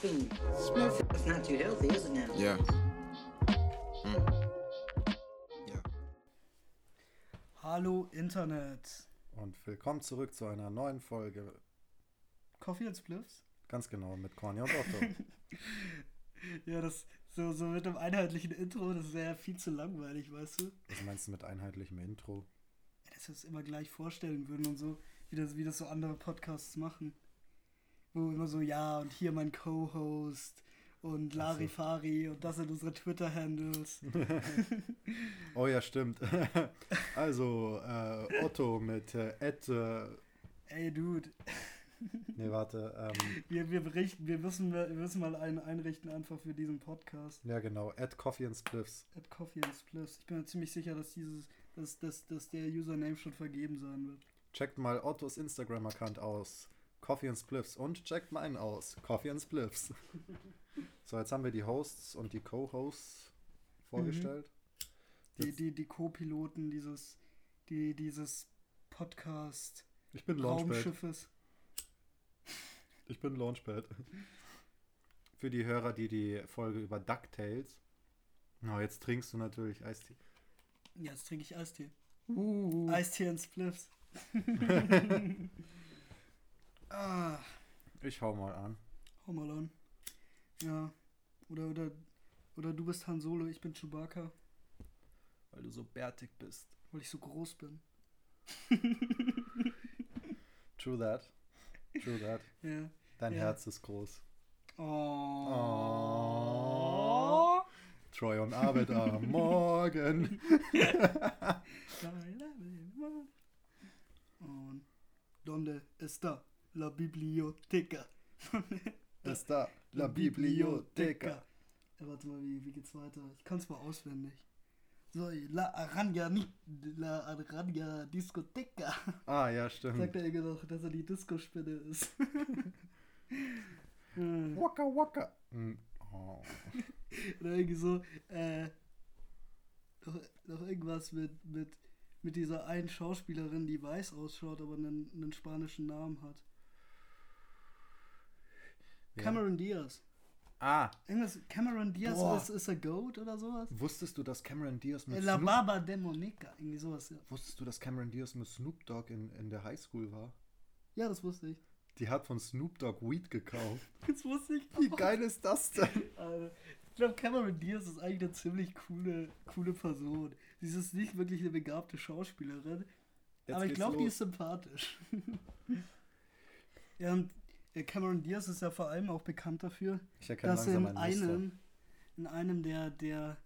coffee. Smith. It's not too healthy, is it now? Yeah. Mm. Yeah. Hallo Internet. Und willkommen zurück zu einer neuen Folge. Coffee and Spliffs? Ganz genau, mit Corny und Otto. Ja, das so, so mit einem einheitlichen Intro, das wäre ja viel zu langweilig, weißt du? Was meinst du mit einheitlichem Intro? Dass wir es immer gleich vorstellen würden und so, wie das, wie das so andere Podcasts machen. Wo immer so, ja, und hier mein Co-Host und Larifari und das sind unsere Twitter-Handles. Oh ja, stimmt. also, äh, Otto mit äh, Ed, äh, Ey, Dude, nee, warte, ähm, wir, wir berichten, wir müssen, wir müssen mal einen einrichten einfach für diesen Podcast. ja genau, Ed Coffee and Spliffs. At Coffee and Spliffs. Ich bin mir ziemlich sicher, dass dieses, dass, dass, dass der Username schon vergeben sein wird. Checkt mal Ottos Instagram-Account aus, Coffee and Spliffs. Und checkt meinen aus, Coffee and Spliffs. so, jetzt haben wir die Hosts und die Co-Hosts vorgestellt. Die, Jetzt- die, die Co-Piloten dieses, die, dieses Podcast Ich bin Launchpad. Raumschiffes. Ich bin Launchpad. Für die Hörer, die die Folge über DuckTales. Na, jetzt trinkst du natürlich Eistee. Ja, jetzt trinke ich Eistee. Uh. Eistee und Spliffs. ah, Ich hau mal an. hau mal an. Ja. Oder, oder, oder du bist Han Solo, ich bin Chewbacca, Weil du so bärtig bist. weil ich so groß bin. True that. True that. Ja. Dein Ja. Herz ist groß. Oh. Troy und Arbeit am Morgen. Und donde está la biblioteca? Está la biblioteca. Warte mal, wie, wie geht's weiter? Ich kann's mal auswendig. So, la aranja, la aranja discoteca. Ah, ja, Sagt stimmt. er immer noch, dass er die Disco-Spinne ist. Hm. Waka waka. Hm, Oh. Oder irgendwie so, äh, noch, noch irgendwas mit, mit, mit dieser einen Schauspielerin, die weiß ausschaut, aber einen, einen spanischen Namen hat. Cameron Diaz. Ah, Irgendwas, Cameron Diaz ist, ist a Goat oder sowas? wusstest du, dass Cameron Diaz mit La Snoop, Baba Demonica, irgendwie sowas. Ja. Wusstest du, dass Cameron Diaz mit Snoop Dogg in, in der Highschool war? ja, das wusste ich. Die hat von Snoop Dogg Weed gekauft. Das wusste ich. Wie geil ist das denn? Ich glaube, Cameron Diaz ist eigentlich eine ziemlich coole, coole Person. Sie ist nicht wirklich eine begabte Schauspielerin, Jetzt aber ich glaube, die ist sympathisch. ja, und Cameron Diaz ist ja vor allem auch bekannt dafür, dass er in ein einem, in einem der, der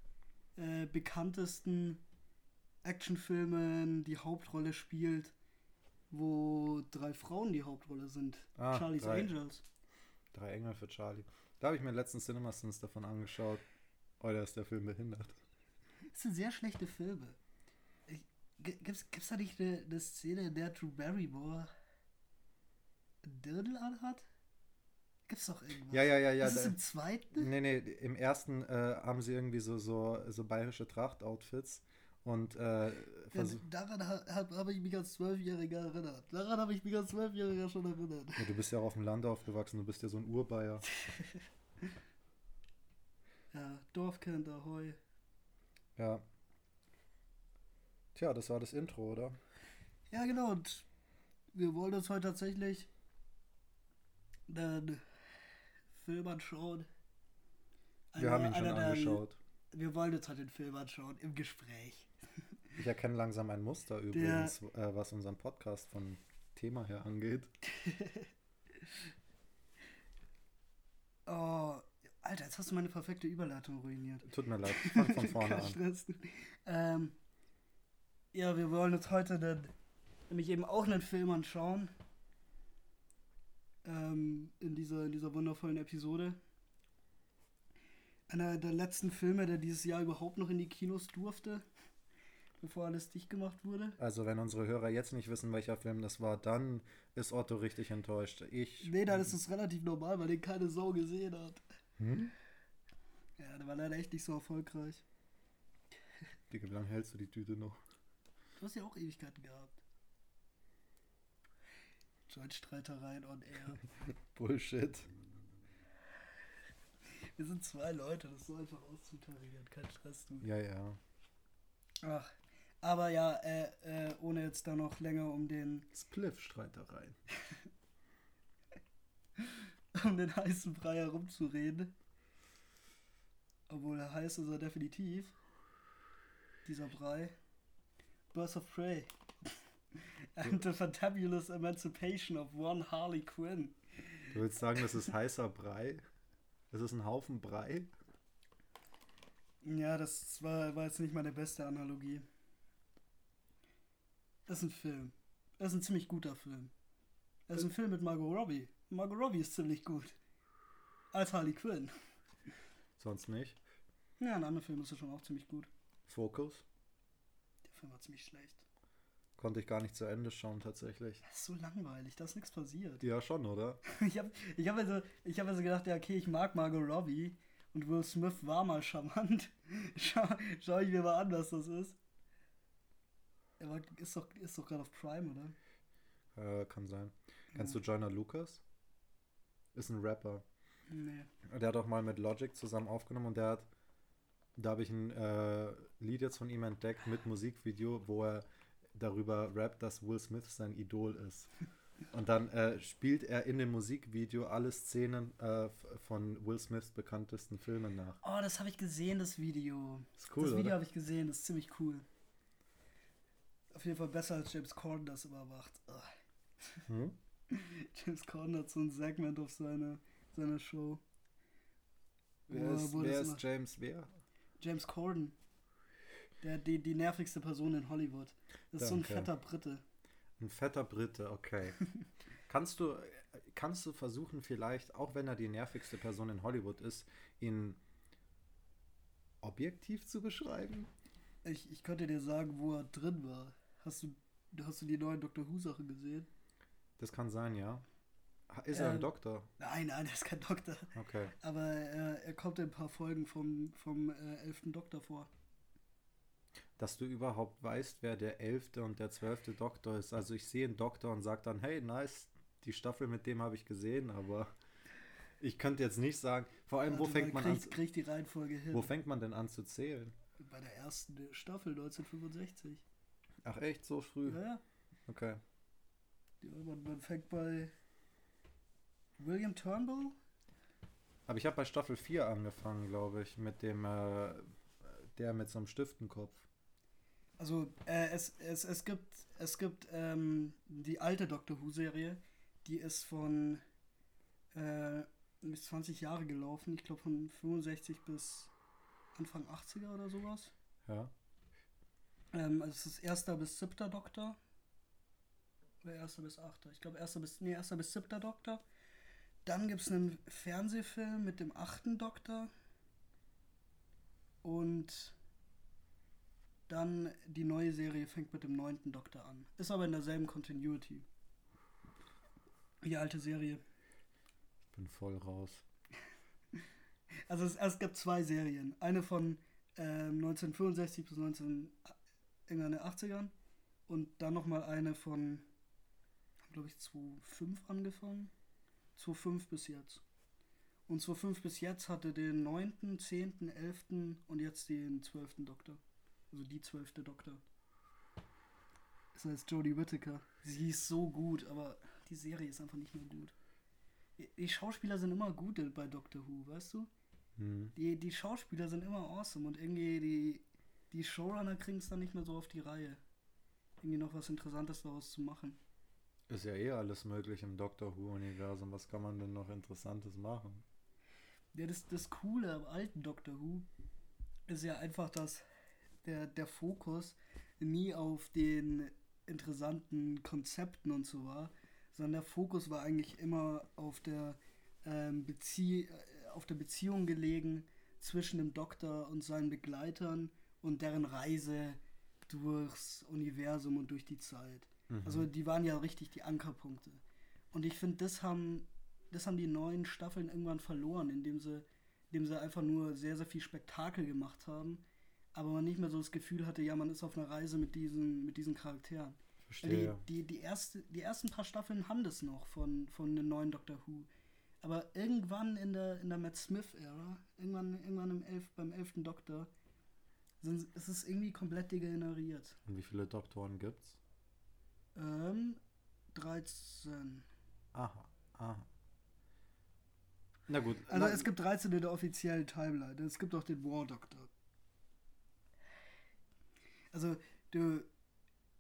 äh, bekanntesten Actionfilmen die Hauptrolle spielt, wo drei Frauen die Hauptrolle sind. Ah, Charlie's drei. Angels. Drei Engel für Charlie. Da habe ich mir letztens CinemaSins davon angeschaut. Oh, da ist der Film behindert. Das sind sehr schlechte Filme. Ich, gi- gibt's, gibt's da nicht eine, eine Szene, in der Drew Barrymore ein Dirndl anhat? Gibt's doch irgendwas. Ja, ja, ja, ja. Ist es im zweiten? Nee, nee, im ersten äh, haben sie irgendwie so, so, so bayerische Trachtoutfits und äh, Ja, daran ha- hab- habe ich mich als Zwölfjähriger erinnert. Daran habe ich mich als Zwölfjähriger schon erinnert. ja, du bist ja auch auf dem Land aufgewachsen, du bist ja so ein Urbayer. Ja, Dorfkind, Ahoi. Ja. Tja, das war das Intro, oder? Ja, genau. Und wir wollen uns heute tatsächlich einen Film anschauen. Wir Einer- haben ihn schon einer der- angeschaut. Wir wollen uns heute den Film anschauen im Gespräch. Ich erkenne langsam ein Muster übrigens, äh, was unseren Podcast von Thema her angeht. Oh, Alter, jetzt hast du meine perfekte Überleitung ruiniert. Tut mir leid, fang von vorne an. Ähm, ja, wir wollen uns heute den, nämlich eben auch einen Film anschauen. Ähm, in, dieser, in dieser wundervollen Episode. Einer der letzten Filme, der dieses Jahr überhaupt noch in die Kinos durfte, bevor alles dicht gemacht wurde. Also wenn unsere Hörer jetzt nicht wissen, welcher Film das war, dann ist Otto richtig enttäuscht. Ich. Nee, dann ist es relativ normal, weil den keine Sau gesehen hat. Hm? Ja, der war leider echt nicht so erfolgreich. Digga, wie lange hältst du die Tüte noch? Du hast ja auch Ewigkeiten gehabt. Joint-Streitereien on air. Bullshit. Wir sind zwei Leute, das ist so einfach auszutarieren, kein Stress, du. Ja, ja. Ach, aber ja, äh, äh, ohne jetzt da noch länger um den, Spliff-Streitereien. um den heißen Brei herumzureden. Obwohl er heiß ist er definitiv. Dieser Brei. Birth of Prey. And the fantabulous emancipation of one Harley Quinn. Du willst sagen, das ist heißer Brei? Das ist ein Haufen Brei? Ja, das war, war jetzt nicht meine beste Analogie. Das ist ein Film. Das ist ein ziemlich guter Film. Das ist ein Film mit Margot Robbie. Margot Robbie ist ziemlich gut. Als Harley Quinn. Sonst nicht. Ja, ein anderer Film ist ja schon auch ziemlich gut. Focus? Der Film war ziemlich schlecht. Konnte ich gar nicht zu Ende schauen, tatsächlich. Das ist so langweilig, da ist nichts passiert. Ja, schon, oder? Ich habe ich hab also, ich hab also gedacht, ja, okay, ich mag Margot Robbie und Will Smith war mal charmant. Schau, schau ich mir mal an, was das ist. Er war, ist doch, ist doch gerade auf Prime, oder? Äh, kann sein. Kennst du Joyner Lucas? Ist ein Rapper. Nee. Der hat auch mal mit Logic zusammen aufgenommen und der hat, da habe ich ein äh, Lied jetzt von ihm entdeckt mit Musikvideo, wo er darüber rappt, dass Will Smith sein Idol ist. Und dann äh, spielt er in dem Musikvideo alle Szenen äh, von Will Smiths bekanntesten Filmen nach. Oh, das habe ich gesehen, das Video. Ist cool, das Video habe ich gesehen, das ist ziemlich cool. Auf jeden Fall besser als James Corden das immer macht. Ugh. Hm? James Corden hat so ein Segment auf seiner seine Show. Wer ist, wer ist James Wer? James Corden. Der, die, die nervigste Person in Hollywood. Das ist so ein Danke. fetter Brite. Ein fetter Brite, okay. kannst, du, kannst du versuchen, vielleicht, auch wenn er die nervigste Person in Hollywood ist, ihn objektiv zu beschreiben? Ich, ich könnte dir sagen, wo er drin war. Hast du, hast du die neuen Doctor Who-Sachen gesehen? Das kann sein, ja. Ist er ein Ähm, Doktor? Nein, nein, er ist kein Doktor. Okay. Aber äh, er kommt in ein paar Folgen vom, vom äh, elften Doktor vor. Dass du überhaupt weißt, wer der elfte und der zwölfte Doktor ist. Also ich sehe einen Doktor und sage dann, hey, nice, die Staffel mit dem habe ich gesehen, aber ich könnte jetzt nicht sagen, vor allem, wo Warte fängt mal, man an, krieg, krieg die Reihenfolge hin. wo fängt man denn an zu zählen? Bei der ersten Staffel 1965. Ach echt, so früh? Ja, ja. Okay. ja man, man fängt bei William Turnbull. Aber ich habe bei Staffel 4 angefangen, glaube ich, mit dem, äh, der mit so einem Stiftenkopf. Also äh, es, es, es gibt, es gibt ähm, die alte Doctor Who-Serie, die ist von äh, ist 20 Jahre gelaufen, ich glaube von 65 bis Anfang 80er oder sowas. Ja. Ähm, also es ist erster bis siebter Doktor. Oder erster bis achter. Ich glaube erster bis, nee, erster bis siebter Doktor. Dann gibt es einen Fernsehfilm mit dem achten Doktor. Und dann die neue Serie fängt mit dem neunten Doktor an. Ist aber in derselben Continuity. Die alte Serie. Ich bin voll raus. Also es, es gibt zwei Serien. Eine von ähm, 1965 bis 19 in den 80ern und dann nochmal eine von, glaube ich, 2005 angefangen. 2005 bis jetzt. Und 2005 bis jetzt hatte den 9., 10., 11. und jetzt den 12. Doktor. Also die 12. Doktor. Das heißt Jodie Whittaker. Sie ist so gut, aber die Serie ist einfach nicht mehr gut. Die- Schauspieler sind immer gut bei Doctor Who, weißt du? Hm. Die, die Schauspieler sind immer awesome und irgendwie die, die Showrunner kriegen es dann nicht mehr so auf die Reihe. Irgendwie noch was Interessantes daraus zu machen. Ist ja eh alles möglich im Doctor Who-Universum. Was kann man denn noch Interessantes machen? Ja, das, das Coole am alten Doctor Who ist ja einfach, dass der, der Fokus nie auf den interessanten Konzepten und so war, sondern der Fokus war eigentlich immer auf der, ähm, Bezie äh, auf der Beziehung gelegen zwischen dem Doktor und seinen Begleitern und deren Reise durchs Universum und durch die Zeit. Also die waren ja richtig die Ankerpunkte. Und ich finde, das haben, das haben die neuen Staffeln irgendwann verloren, indem sie, indem sie einfach nur sehr, sehr viel Spektakel gemacht haben, aber man nicht mehr so das Gefühl hatte, ja, man ist auf einer Reise mit diesen, mit diesen Charakteren. Verstehe. Die, die, die, erste, die ersten paar Staffeln haben das noch von, von den neuen Doctor Who. Aber irgendwann in der, in der Matt Smith-Ära, irgendwann, irgendwann im elf, beim elften Doktor, sind, ist es irgendwie komplett degeneriert. Und wie viele Doktoren gibt's? Ähm, 13. Aha, aha. Na gut. Also na, es gibt 13 in der offiziellen Timeline. Es gibt auch den War Doctor. Also, du.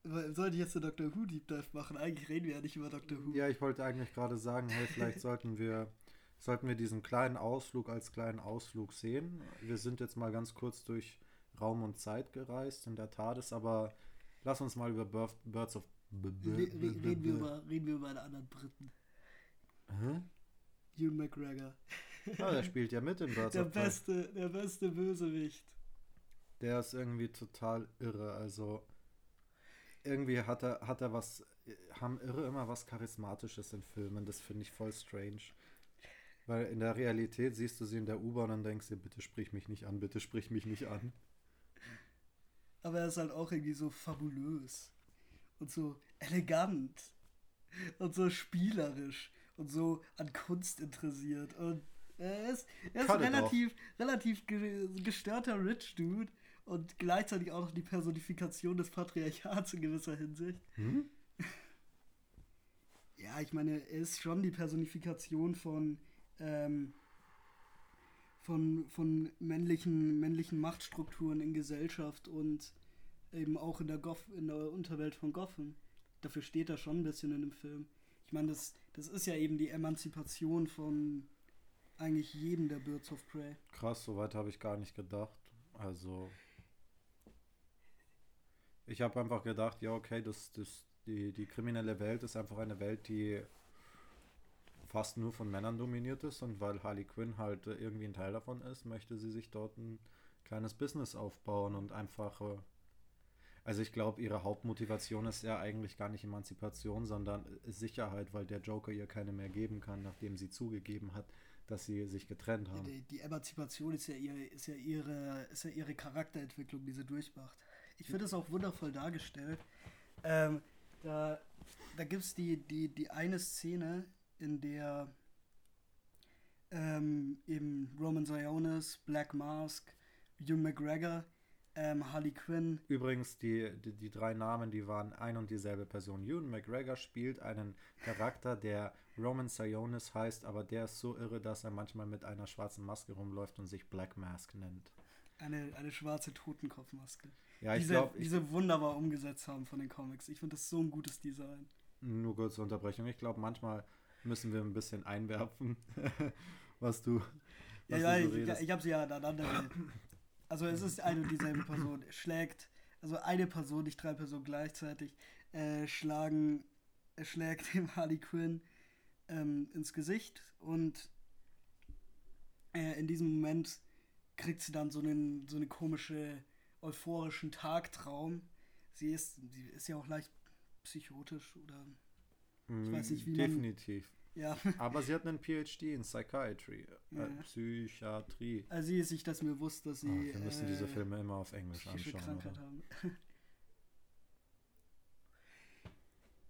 Sollte ich jetzt den Doctor Who Deep Dive machen? Eigentlich reden wir ja nicht über Doctor Who. Ja, ich wollte eigentlich gerade sagen, hey, vielleicht sollten wir, sollten wir diesen kleinen Ausflug als kleinen Ausflug sehen. Wir sind jetzt mal ganz kurz durch Raum und Zeit gereist in der TARDIS, aber lass uns mal über Birth, Birds of... Re re reden, wir über, reden wir über einen anderen Briten. Hä? Ewan McGregor. Ja, der spielt ja mit in Birds Der of Prey. beste, der beste Bösewicht. Der ist irgendwie total irre. Also irgendwie hat er, hat er was, haben Irre immer was Charismatisches in Filmen. Das finde ich voll strange. Weil in der Realität siehst du sie in der U-Bahn und denkst dir, bitte sprich mich nicht an, bitte sprich mich nicht an. Aber er ist halt auch irgendwie so fabulös. Und so elegant. Und so spielerisch. Und so an Kunst interessiert. Und er ist, er ist relativ, relativ ge gestörter Rich Dude. Und gleichzeitig auch noch die Personifikation des Patriarchats in gewisser Hinsicht. Hm? Ja, ich meine, er ist schon die Personifikation von, ähm, von, von männlichen, männlichen Machtstrukturen in Gesellschaft und eben auch in der, Goth in der Unterwelt von Gotham. Dafür steht er schon ein bisschen in dem Film. Ich meine, das, das ist ja eben die Emanzipation von eigentlich jedem der Birds of Prey. Krass, soweit habe ich gar nicht gedacht. Also ich habe einfach gedacht, ja okay, das, das, die, die kriminelle Welt ist einfach eine Welt, die fast nur von Männern dominiert ist und weil Harley Quinn halt irgendwie ein Teil davon ist, möchte sie sich dort ein kleines Business aufbauen und einfach äh, also ich glaube, ihre Hauptmotivation ist ja eigentlich gar nicht Emanzipation, sondern Sicherheit, weil der Joker ihr keine mehr geben kann, nachdem sie zugegeben hat, dass sie sich getrennt haben. Die, die Emanzipation ist ja, ihre, ist, ja ihre, ist ja ihre Charakterentwicklung, die sie durchmacht. Ich finde es auch wundervoll dargestellt. Ähm, da da gibt es die, die, die eine Szene, in der ähm, eben Roman Sionis, Black Mask, Hugh McGregor, ähm, Harley Quinn. Übrigens, die, die, die drei Namen, die waren ein und dieselbe Person. Ewan McGregor spielt einen Charakter, der Roman Sionis heißt, aber der ist so irre, dass er manchmal mit einer schwarzen Maske rumläuft und sich Black Mask nennt. Eine, eine schwarze Totenkopfmaske. Ja, ich diese, glaube, diese wunderbar umgesetzt haben von den Comics. Ich finde das so ein gutes Design. nur kurze Unterbrechung. Ich glaube, manchmal müssen wir ein bisschen einwerfen, was du. Ja, was ja, du so ich, ich habe sie ja aneinander. Also es ist eine und dieselbe Person. Schlägt, also eine Person, nicht drei Personen gleichzeitig, äh, schlagen, schlägt dem Harley Quinn ähm, ins Gesicht und äh, in diesem Moment kriegt sie dann so einen so eine komische euphorischen Tagtraum. Sie ist, sie ist ja auch leicht psychotisch oder ich weiß nicht, wie man- Definitiv. ja. Aber sie hat einen PhD in Psychiatry, Ja. äh, Psychiatrie. Also sie ist sich das mir bewusst, dass sie Ah, wir müssen diese äh, Filme immer auf Englisch anschauen. Krankheit Oder? haben.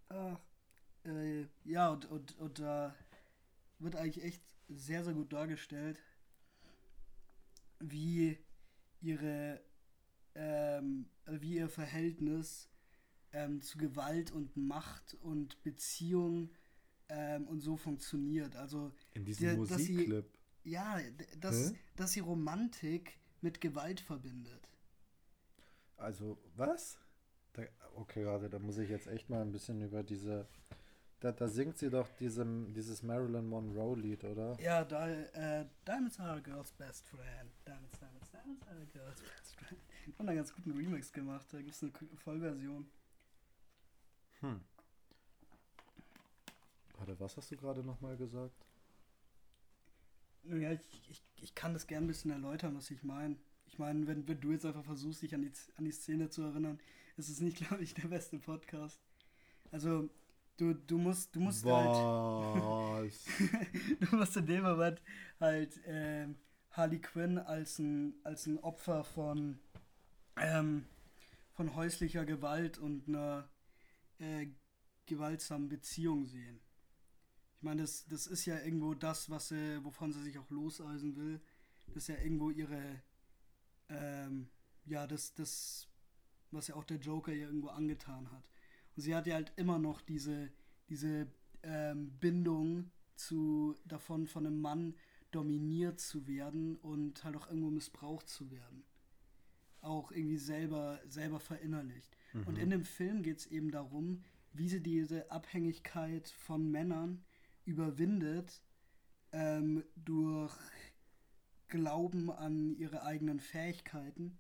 Ach, äh, ja, und, und, und da wird eigentlich echt sehr, sehr gut dargestellt, wie ihre, ähm, wie ihr Verhältnis ähm, zu Gewalt und Macht und Beziehung ähm, und so funktioniert. Also In diesem Der- dass sie- Musikclip. ja, dass, Hä? dass sie Romantik mit Gewalt verbindet. Also, was? Da, okay, warte, da muss ich jetzt echt mal ein bisschen über diese. Da, da singt sie doch diesem, dieses Marilyn Monroe-Lied, oder? Ja, da, äh, Diamonds are a girl's best friend. Diamonds, Diamonds, Diamonds are a girl's best friend. haben einen ganz guten Remix gemacht. Da gibt es eine Vollversion. Hm. Warte, was hast du gerade nochmal gesagt? Ja, ich, ich, ich kann das gern ein bisschen erläutern, was ich meine. Ich meine, wenn, wenn du jetzt einfach versuchst, dich an die, an die Szene zu erinnern, ist es nicht, glaube ich, der beste Podcast. Also, du, du musst, du musst halt. Was? du musst in dem Moment halt ähm, Harley Quinn als ein, als ein Opfer von, ähm, von häuslicher Gewalt und einer äh, gewaltsamen Beziehung sehen. Ich meine, das, das ist ja irgendwo das, was sie, wovon sie sich auch loseisen will. Das ist ja irgendwo ihre, ähm, ja, das, das, was ja auch der Joker ihr irgendwo angetan hat. Und sie hat ja halt immer noch diese, diese ähm, Bindung zu davon von einem Mann dominiert zu werden und halt auch irgendwo missbraucht zu werden. Auch irgendwie selber, selber verinnerlicht. Und in dem Film geht es eben darum, wie sie diese Abhängigkeit von Männern überwindet ähm, durch Glauben an ihre eigenen Fähigkeiten,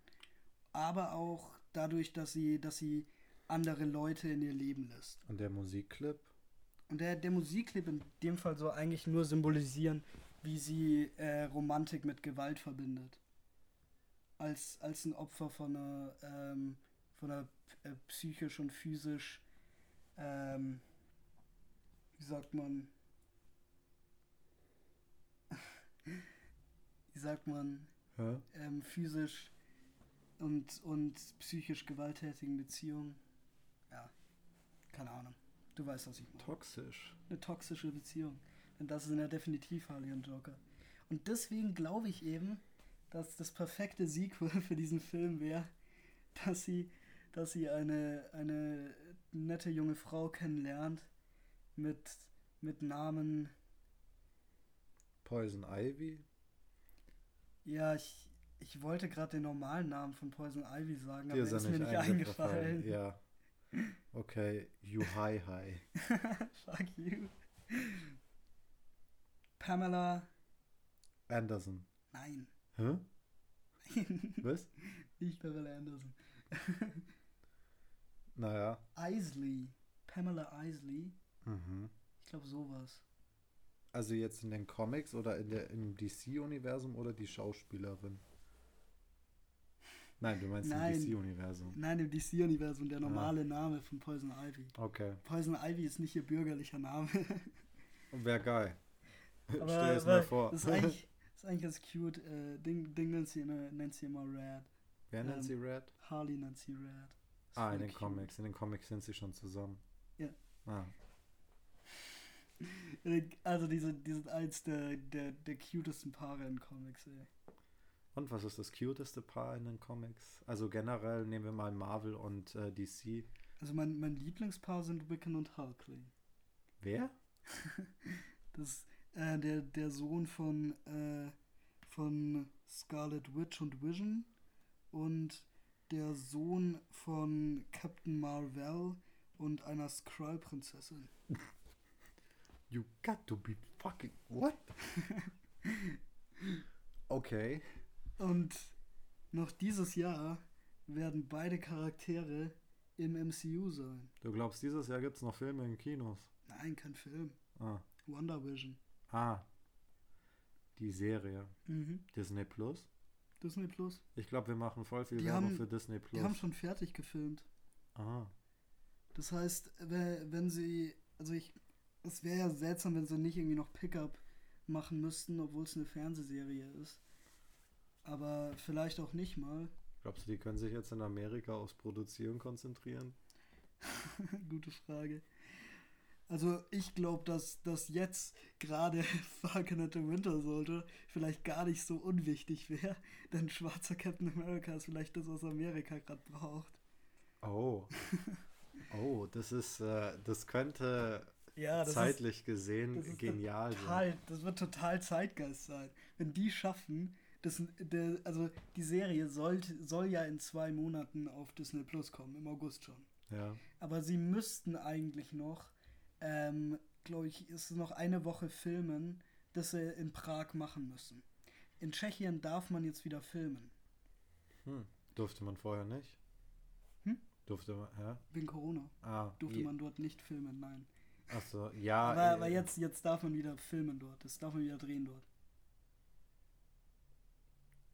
aber auch dadurch, dass sie, dass sie andere Leute in ihr Leben lässt. Und der Musikclip? Und der, der Musikclip in dem Fall soll eigentlich nur symbolisieren, wie sie äh, Romantik mit Gewalt verbindet. Als, als ein Opfer von einer, ähm, von einer äh, psychisch und physisch, ähm, wie sagt man, wie sagt man, ähm, physisch und, und psychisch gewalttätigen Beziehungen. Ja, keine Ahnung. Du weißt, was ich meine. Toxisch. Eine toxische Beziehung. Denn das ist in der definitiv Harley und Joker. Und deswegen glaube ich eben, dass das perfekte Sequel für diesen Film wäre, dass sie, dass sie eine, eine nette junge Frau kennenlernt mit, mit Namen. Poison Ivy? Ja, ich, ich wollte gerade den normalen Namen von Poison Ivy sagen, aber Dir der ist ist mir nicht nicht eingefallen. eingefallen. Ja. Okay, You Hi Hi. Fuck you. Pamela. Anderson. Nein. Hä? Was? Nicht Pamela Anderson. Naja. Isley. Pamela Isley. Mhm. Ich glaube sowas. Also jetzt in den Comics oder in der, im DC-Universum oder die Schauspielerin? Nein, du meinst Nein. im DC-Universum. Nein, im DC-Universum der normale Name von Poison Ivy. Okay. Poison Ivy ist nicht ihr bürgerlicher Name. Wäre geil. Aber Stell es mir vor. Das ist eigentlich, ist eigentlich ganz cute. Äh, Ding, Ding nennt, sie, immer- nennt sie immer Red. Wer nennt ähm, sie Red? Harley nennt sie Red. Ist Ah, in den cute. Comics. In den Comics sind sie schon zusammen. Ja. Ah. Also diese, die sind eins der, der, der cutesten Paare in Comics, ey. Und was ist das cuteste Paar in den Comics? Also generell nehmen wir mal Marvel und äh, DC. Also mein, mein Lieblingspaar sind Wiccan und Hulkling. Wer? Das äh, der, der Sohn von, äh, von Scarlet Witch und Vision und der Sohn von Captain Marvel und einer Skrull-Prinzessin. You got to be fucking what? okay. Und noch dieses Jahr werden beide Charaktere im MCU sein. Du glaubst, dieses Jahr gibt es noch Filme in Kinos? Nein, kein Film. Ah. Wonder Vision. Ah. Die Serie. Mhm. Disney Plus. Disney Plus. Ich glaube, wir machen voll viel Die Werbung haben- für Disney Plus. Die haben schon fertig gefilmt. ah. Das heißt, we- wenn sie, also ich, es wäre ja seltsam, wenn sie nicht irgendwie noch Pickup machen müssten, obwohl es eine Fernsehserie ist. Aber vielleicht auch nicht mal. Glaubst du, die können sich jetzt in Amerika aufs Produzieren konzentrieren? Gute Frage. Also ich glaube, dass, dass jetzt gerade Falcon and the Winter Soldier vielleicht gar nicht so unwichtig wäre, denn schwarzer Captain America ist vielleicht das, was Amerika gerade braucht. Oh. Oh, das ist, äh, das könnte Ja, das zeitlich ist, gesehen das genial sein. total, das wird total Zeitgeist sein. Wenn die schaffen, das, der, also die Serie sollte, soll ja in zwei Monaten auf Disney Plus kommen, im August schon. Ja. Aber sie müssten eigentlich noch, ähm, glaube ich, ist es noch eine Woche filmen, das sie in Prag machen müssen. In Tschechien darf man jetzt wieder filmen. Hm. Durfte man vorher nicht? Hm? Durfte man, ja? Wegen Corona Ah, durfte je- man dort nicht filmen, nein. Ach so, ja. aber, äh, aber jetzt, jetzt darf man wieder filmen dort. Das darf man wieder drehen dort.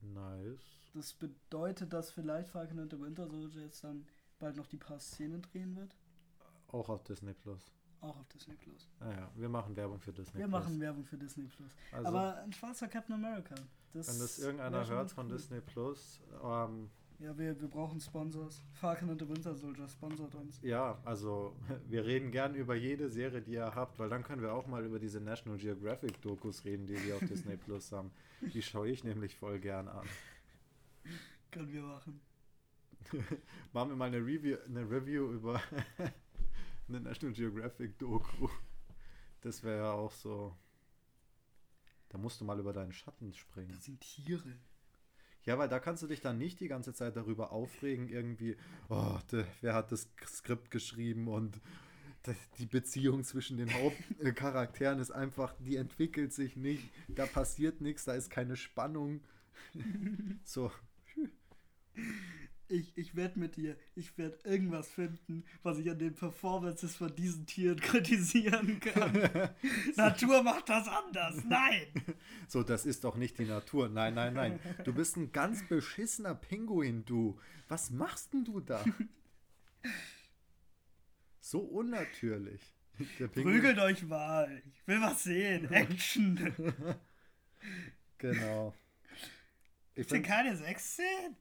Nice. Das bedeutet, dass vielleicht Falcon and the Winter Soldier jetzt dann bald noch die paar Szenen drehen wird. Auch auf Disney Plus. Auch auf Disney Plus. Naja, wir machen Werbung für Disney Wir Plus. machen Werbung für Disney Plus. Also, Aber ein schwarzer Captain America. Das wenn das irgendeiner hört von cool. Disney Plus, ähm, Ja, wir, wir brauchen Sponsors. Falcon and the Winter Soldier sponsort uns. Ja, also wir reden gern über jede Serie, die ihr habt, weil dann können wir auch mal über diese National Geographic Dokus reden, die wir auf Disney Plus haben. Die schaue ich nämlich voll gern an. Können wir machen. Machen wir mal eine Review, eine Review über eine National Geographic Doku. Das wäre ja auch so. Da musst du mal über deinen Schatten springen. Das sind Tiere. Ja, weil da kannst du dich dann nicht die ganze Zeit darüber aufregen, irgendwie, oh, de, wer hat das Skript geschrieben und de, die Beziehung zwischen den Hauptcharakteren ist einfach, die entwickelt sich nicht, da passiert nichts, da ist keine Spannung. so. Ich, ich werde mit dir, ich werde irgendwas finden, was ich an den Performances von diesen Tieren kritisieren kann. Natur macht das anders. Nein! So, das ist doch nicht die Natur. Nein, nein, nein. Du bist ein ganz beschissener Pinguin, du. Was machst denn du da? So unnatürlich. Prügelt euch mal. Ich will was sehen. Action. genau. Ich Gibt keine Sexszenen?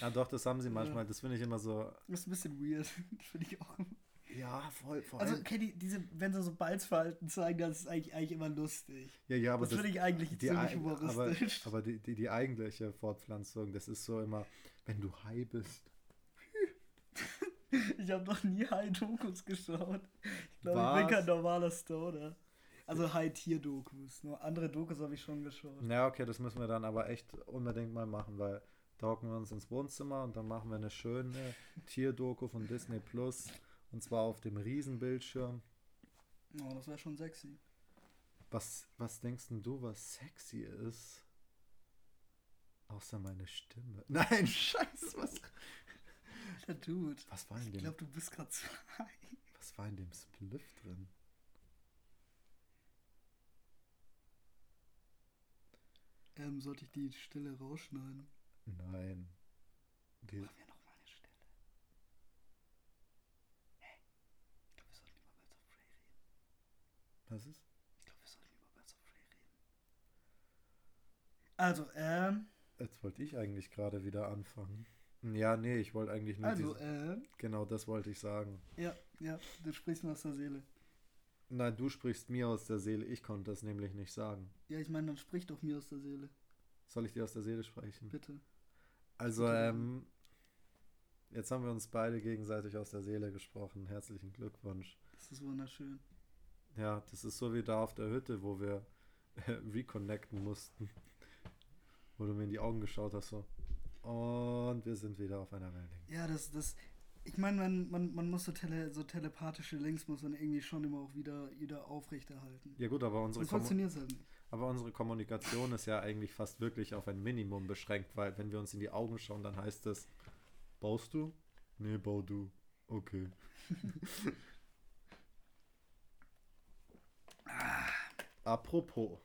Ja, doch, das haben sie manchmal. Das finde ich immer so. Das ist ein bisschen weird. Das finde ich auch. Ja, voll, voll. Also, okay, die, diese, wenn sie so Balzverhalten zeigen, das ist eigentlich, eigentlich immer lustig. Ja, ja, aber das, das finde ich eigentlich ziemlich humoristisch. Aber, aber die, die, die eigentliche Fortpflanzung, das ist so immer, wenn du high bist. ich habe noch nie High-Dokus geschaut. Ich glaube, ich bin kein normaler Stoner. Also High-Tier-Dokus. Nur andere Dokus habe ich schon geschaut. Ja, okay, das müssen wir dann aber echt unbedingt mal machen, weil da hocken wir uns ins Wohnzimmer und dann machen wir eine schöne Tierdoku von Disney Plus. Und zwar auf dem Riesenbildschirm. Oh, das wäre schon sexy. Was, was denkst denn du, was sexy ist? Außer meine Stimme. Nein, scheiße, was. Der Dude. Was war in dem? Ich glaube, du bist gerade high. Was war in dem Spliff drin? Ähm, sollte ich die Stelle rausschneiden? Nein. Die Machen wir noch mal eine Stelle. Hey, ich glaube, wir sollten über Birds of Prey reden. Was ist? Ich glaube, wir sollten über Birds of Prey reden. Also, ähm. Jetzt wollte ich eigentlich gerade wieder anfangen. Ja, nee, ich wollte eigentlich nur. Also, ähm. Genau, das wollte ich sagen. Ja, ja, du sprichst mir aus der Seele. Nein, du sprichst mir aus der Seele. Ich konnte das nämlich nicht sagen. Ja, ich meine, dann sprich doch mir aus der Seele. Soll ich dir aus der Seele sprechen? Bitte. Also, ähm, jetzt haben wir uns beide gegenseitig aus der Seele gesprochen. Herzlichen Glückwunsch. Das ist wunderschön. Ja, das ist so wie da auf der Hütte, wo wir äh, reconnecten mussten. wo du mir in die Augen geschaut hast, so. Und wir sind wieder auf einer Wellenlänge. Ja, das, das, ich meine, man, man, man muss so, tele, so telepathische Links muss man irgendwie schon immer auch wieder, wieder aufrechterhalten. Ja gut, aber unsere, funktioniert halt nicht. Aber unsere Kommunikation ist ja eigentlich fast wirklich auf ein Minimum beschränkt, weil wenn wir uns in die Augen schauen, dann heißt es, baust du? Nee, bau du. Okay. Apropos.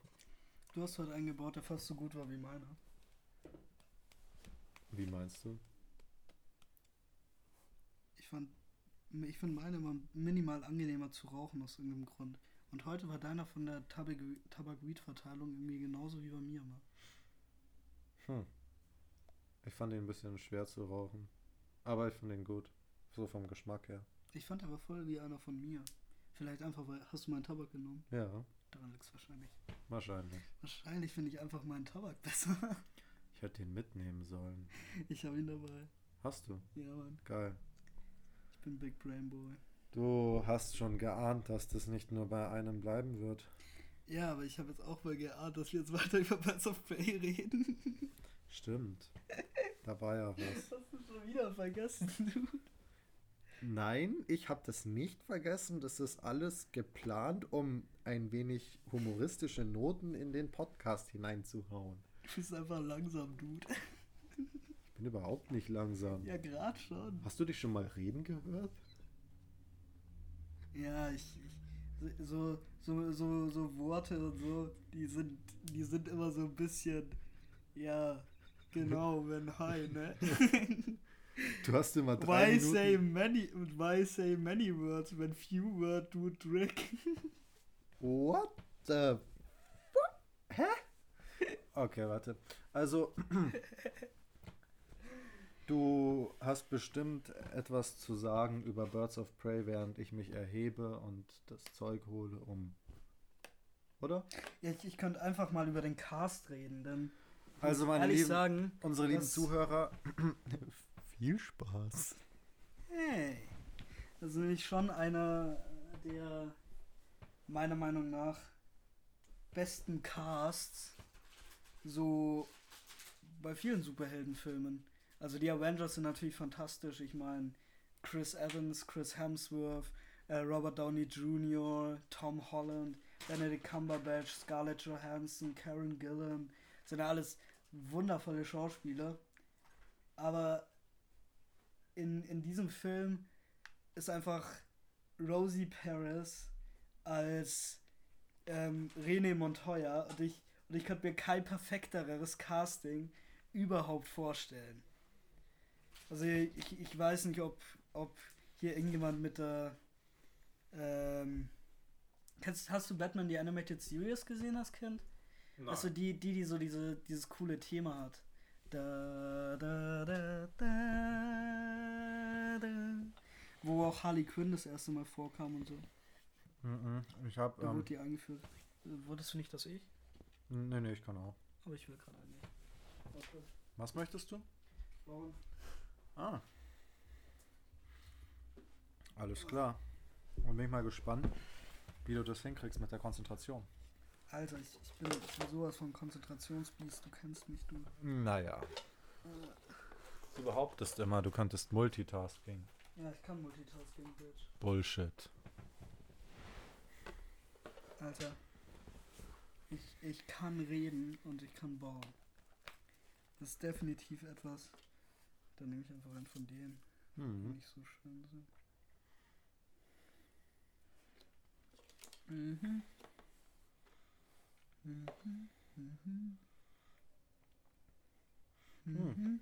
Du hast heute einen gebaut, der fast so gut war wie meiner. Wie meinst du? Ich fand, ich finde meine immer minimal angenehmer zu rauchen aus irgendeinem Grund. Und heute war deiner von der Tabak-Weed-Verteilung irgendwie genauso wie bei mir immer. Hm. Ich fand ihn ein bisschen schwer zu rauchen. Aber ich finde ihn gut. So vom Geschmack her. Ich fand aber voll wie einer von mir. Vielleicht einfach, weil hast du meinen Tabak genommen? Ja. Daran liegt es wahrscheinlich. Wahrscheinlich. Wahrscheinlich finde ich einfach meinen Tabak besser. Ich hätte ihn mitnehmen sollen. Ich habe ihn dabei. Hast du? Ja, Mann. Geil. Ich bin Big Brain Boy. Du hast schon geahnt, dass das nicht nur bei einem bleiben wird. Ja, aber ich habe jetzt auch mal geahnt, dass wir jetzt weiter über Birds of Prey reden. Stimmt. Da war ja was. Das hast du schon wieder vergessen, du. Nein, ich habe das nicht vergessen. Das ist alles geplant, um ein wenig humoristische Noten in den Podcast hineinzuhauen. Du bist einfach langsam, Dude. Ich bin überhaupt nicht langsam. Ja, gerade schon. Hast du dich schon mal reden gehört? Ja, ich, ich so, so, so, so Worte und so, die sind, die sind immer so ein bisschen, ja, genau, wenn high, ne? Du hast immer drei why Minuten. Say many, why say many words when few words do trick? What the? Hä? Okay, warte. Also, Du hast bestimmt etwas zu sagen über Birds of Prey, während ich mich erhebe und das Zeug hole, um. Oder? Ja, ich, ich könnte einfach mal über den Cast reden, denn. Also, meine ehrlich lieben, sagen, unsere lieben Zuhörer, viel Spaß. Hey. Das ist nämlich schon einer der meiner Meinung nach besten Casts so bei vielen Superheldenfilmen. Also die Avengers sind natürlich fantastisch. Ich meine Chris Evans, Chris Hemsworth, äh, Robert Downey Jr., Tom Holland, Benedict Cumberbatch, Scarlett Johansson, Karen Gillan. Sind ja alles wundervolle Schauspieler. Aber in, in diesem Film ist einfach Rosie Perez als ähm, René Montoya und ich, und ich könnte mir kein perfekteres Casting überhaupt vorstellen. Also ich, ich weiß nicht, ob, ob hier irgendjemand mit der ähm, kennst, hast du Batman die Animated Series gesehen als Kind? Also die, die, die so diese, dieses coole Thema hat. Da, da, da, da, da. Wo auch Harley Quinn das erste Mal vorkam und so. Mhm, Ich hab. Da Ähm, wurde die eingeführt. Wurdest du nicht das ich? nee, nee, ich kann auch. Aber ich will gerade eine. Okay. Was möchtest du? Warum? Ah. Alles klar. Und bin ich mal gespannt, wie du das hinkriegst mit der Konzentration. Alter, ich, ich, bin, ich bin sowas von Konzentrationsbiest. Du kennst mich, du. Naja. Du behauptest immer, du könntest Multitasking. Ja, ich kann Multitasking, Bitch. Bullshit. Alter. Ich, ich kann reden und ich kann bauen. Das ist definitiv etwas. Dann nehme ich einfach einen von denen, die Mhm. nicht so schön sind. Mhm. Mhm. Mhm. Mhm.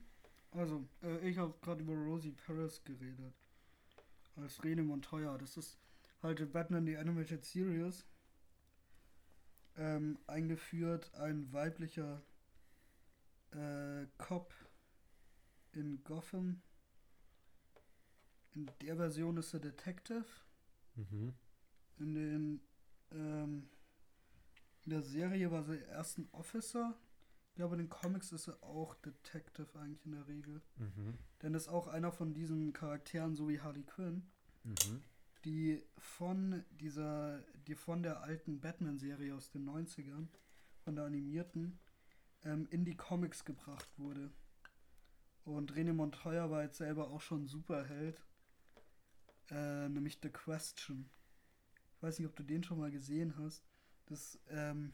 Also, äh, ich habe gerade über Rosie Perez geredet. Als Rene Montoya. Das ist halt in Batman die Animated Series ähm, eingeführt, ein weiblicher äh, Cop in Gotham. In der Version ist er Detective. Mhm. In den ähm, in der Serie war sie erst ein Officer. Ich glaube, in den Comics ist er auch Detective eigentlich in der Regel. Mhm. Denn ist auch einer von diesen Charakteren, so wie Harley Quinn, Mhm. die von dieser, die von der alten Batman-Serie aus den 90ern, von der animierten, ähm, in die Comics gebracht wurde. Und René Montoya war jetzt selber auch schon Superheld, äh, nämlich The Question. Ich weiß nicht, ob du den schon mal gesehen hast. Das ähm,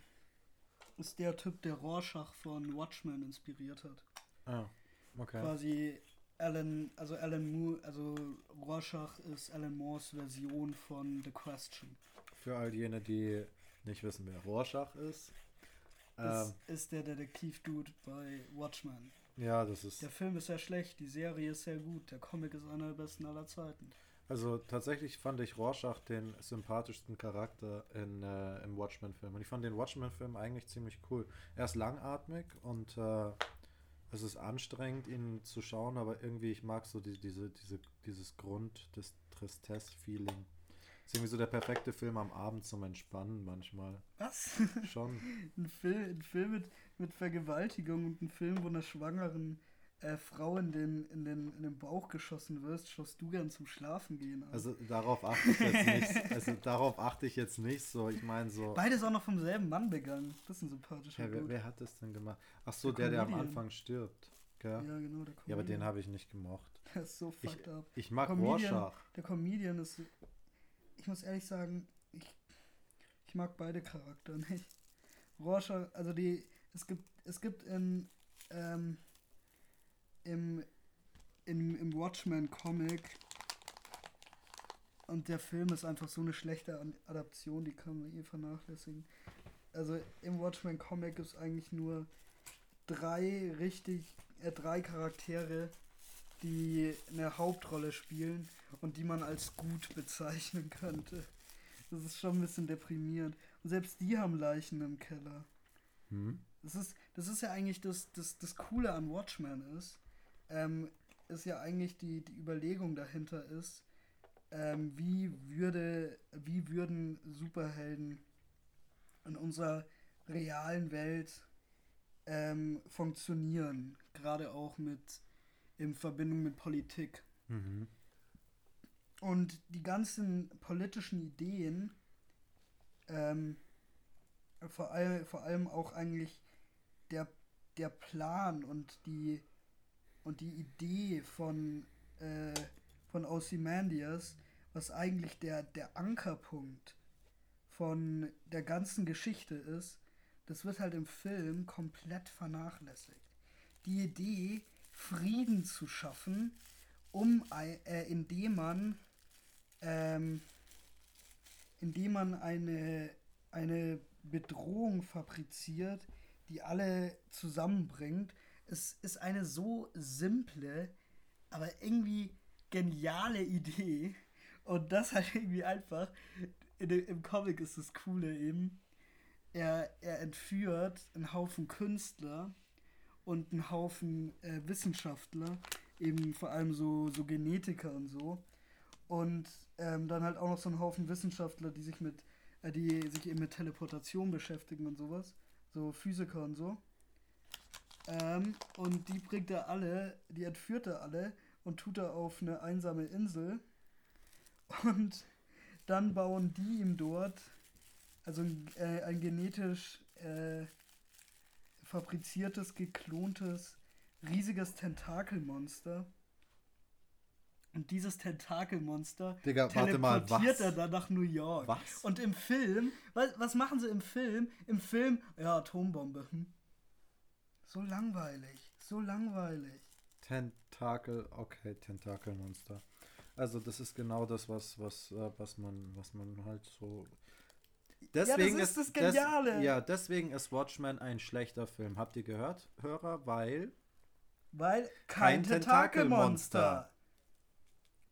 ist der Typ, der Rorschach von Watchmen inspiriert hat Ah, okay. quasi Alan, also Alan Moore, also Rorschach ist Alan Moores Version von The Question. Für all jene, die nicht wissen, wer Rorschach ist. Ähm, Das ist der Detektiv-Dude bei Watchmen. Ja, das ist. Der Film ist sehr schlecht, die Serie ist sehr gut, der Comic ist einer der besten aller Zeiten. Also tatsächlich fand ich Rorschach den sympathischsten Charakter in, äh, im Watchmen-Film. Und ich fand den Watchmen-Film eigentlich ziemlich cool. Er ist langatmig und äh, es ist anstrengend, ihn zu schauen, aber irgendwie, ich mag so die, diese, diese, dieses Grund, das Tristesse-Feeling. Ist irgendwie so der perfekte Film am Abend zum Entspannen manchmal. Was? Schon. ein, Film, ein Film mit, mit Vergewaltigung und ein Film, wo einer schwangeren äh, Frau in den, in, den, in den Bauch geschossen wirst, schaust du gern zum Schlafen gehen an. Also darauf achte ich jetzt nicht. Also darauf achte ich jetzt nicht so. Ich meine so. Beides auch noch vom selben Mann begangen. Das ist ein sympathischer Ja, wer, wer hat das denn gemacht? Ach so, Der der, der am Comedian. Anfang stirbt. Gell? Ja, genau, der Ja, aber den Comedian. habe ich nicht gemocht. Der ist so Ich, fucked up. ich mag Comedian- Rorschach. Der Comedian ist. Ich muss ehrlich sagen, ich, ich mag beide Charakter nicht. Rorschach, also die. Es gibt, es gibt in. Ähm, im, im, im Watchmen-Comic. Und der Film ist einfach so eine schlechte Adaption, die kann man eh vernachlässigen. Also im Watchmen-Comic gibt es eigentlich nur drei richtig, äh, drei Charaktere, die eine Hauptrolle spielen und die man als gut bezeichnen könnte. Das ist schon ein bisschen deprimierend. Und selbst die haben Leichen im Keller. Hm? Das ist, das ist ja eigentlich das, das, das Coole an Watchmen ist. Ähm, ist ja eigentlich die, die Überlegung dahinter ist, ähm, wie würde, wie würden Superhelden in unserer realen Welt ähm, funktionieren, gerade auch mit in Verbindung mit Politik. Mhm. Und die ganzen politischen Ideen, ähm, vor, all, vor allem auch eigentlich der, der Plan und die, und die Idee von, äh, von Ozymandias, was eigentlich der, der Ankerpunkt von der ganzen Geschichte ist, das wird halt im Film komplett vernachlässigt. Die Idee, Frieden zu schaffen, um äh, indem man ähm, indem man eine, eine Bedrohung fabriziert, die alle zusammenbringt. Es ist eine so simple, aber irgendwie geniale Idee. Und das halt irgendwie einfach, in, im Comic ist das Coole eben, er, er entführt einen Haufen Künstler und einen Haufen äh, Wissenschaftler, eben vor allem so, so Genetiker und so. Und ähm, dann halt auch noch so einen Haufen Wissenschaftler, die sich mit, äh, die sich eben mit Teleportation beschäftigen und sowas. So Physiker und so. Ähm, und die bringt er alle, die entführt er alle und tut er auf eine einsame Insel. Und dann bauen die ihm dort, also äh, ein genetisch äh, fabriziertes, geklontes, riesiges Tentakelmonster. Und dieses Tentakelmonster Digga, warte mal, teleportiert was? er dann nach New York. Was? Und im Film, was, was machen sie im Film? Im Film, ja, Atombombe. Hm. So langweilig, so langweilig. Tentakel, okay, Tentakelmonster. Also das ist genau das, was, was, äh, was man, was man halt so. Deswegen ist das des- Geniale. ja, deswegen ist Watchmen ein schlechter Film. Habt ihr gehört, Hörer? Weil Weil Kein kein, Tentakelmonster.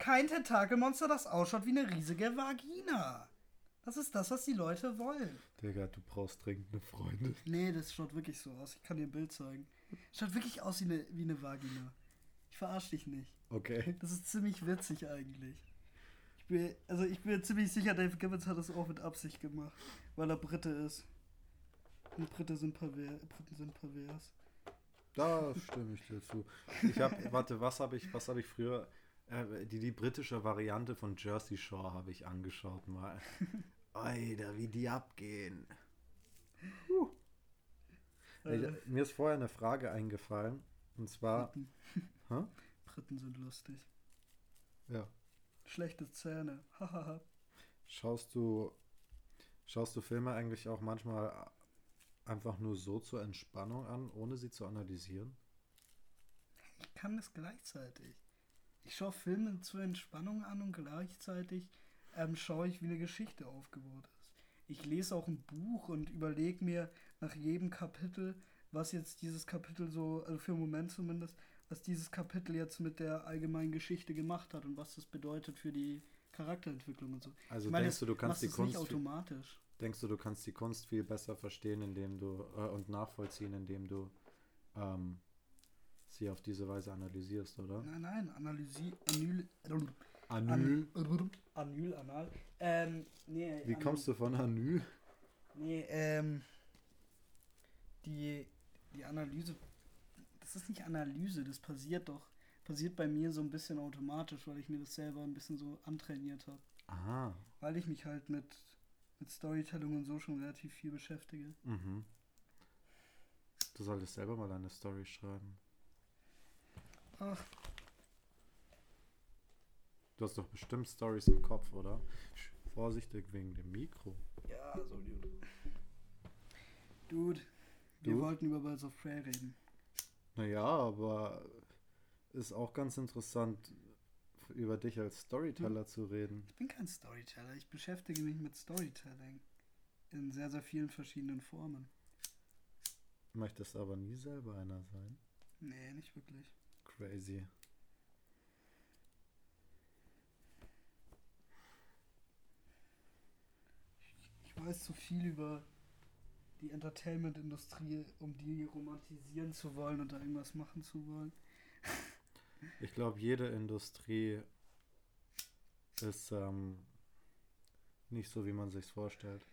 Kein Tentakelmonster, das ausschaut wie eine riesige Vagina. Das ist das, was die Leute wollen. Digga, du brauchst dringend eine Freundin. Nee, das schaut wirklich so aus. Ich kann dir ein Bild zeigen. Schaut wirklich aus wie eine, wie eine Vagina. Ich verarsche dich nicht. Okay. Das ist ziemlich witzig eigentlich. Ich bin, also ich bin ziemlich sicher, Dave Gibbons hat das auch mit Absicht gemacht, weil er Brite ist. Und Brite sind perver Briten sind pervers. Da stimme ich dir zu. Ich habe, warte, was habe ich, was habe ich früher? Äh, die, die britische Variante von Jersey Shore habe ich angeschaut mal. Alter, wie die abgehen. Äh, Ich, mir ist vorher eine Frage eingefallen. Und zwar, Briten. Briten sind lustig. ja, Schlechte Zähne. Schaust du, schaust du Filme eigentlich auch manchmal einfach nur so zur Entspannung an, ohne sie zu analysieren? ich kann das gleichzeitig. Ich schaue Filme zur Entspannung an und gleichzeitig ähm, schaue ich, wie eine Geschichte aufgebaut ist. Ich lese auch ein Buch und überlege mir nach jedem Kapitel, was jetzt dieses Kapitel so, also für einen Moment zumindest, was dieses Kapitel jetzt mit der allgemeinen Geschichte gemacht hat und was das bedeutet für die Charakterentwicklung und so. Also Ich meine, denkst du, du kannst die Kunst automatisch. Denkst du, du kannst die Kunst viel besser verstehen, indem du äh, und nachvollziehen, indem du ähm, sie auf diese Weise analysierst, oder? Nein, nein, Analysi, Anyl, Anül. An, Anyl, Anal. Ähm, nee, Wie kommst du von Anül? Nee, ähm. Die, die Analyse. Das ist nicht Analyse, das passiert doch. Passiert bei mir so ein bisschen automatisch, weil ich mir das selber ein bisschen so antrainiert habe. Aha. Weil ich mich halt mit, mit Storytelling und so schon relativ viel beschäftige. Mhm. Du solltest selber mal eine Story schreiben. Ach, Du hast doch bestimmt Stories im Kopf, oder? Vorsichtig wegen dem Mikro. ja, so Dude. Dude, wir Dude? wollten über Birds of Prey reden. Naja, aber ist auch ganz interessant, über dich als Storyteller zu reden. Ich bin kein Storyteller, ich beschäftige mich mit Storytelling. In sehr, sehr vielen verschiedenen Formen. Möchtest aber nie selber einer sein. Nee, nicht wirklich. Crazy. Ich weiß zu viel über die Entertainment-Industrie, um die romantisieren zu wollen und da irgendwas machen zu wollen. Ich glaube, jede Industrie ist ähm, nicht so, wie man sich vorstellt.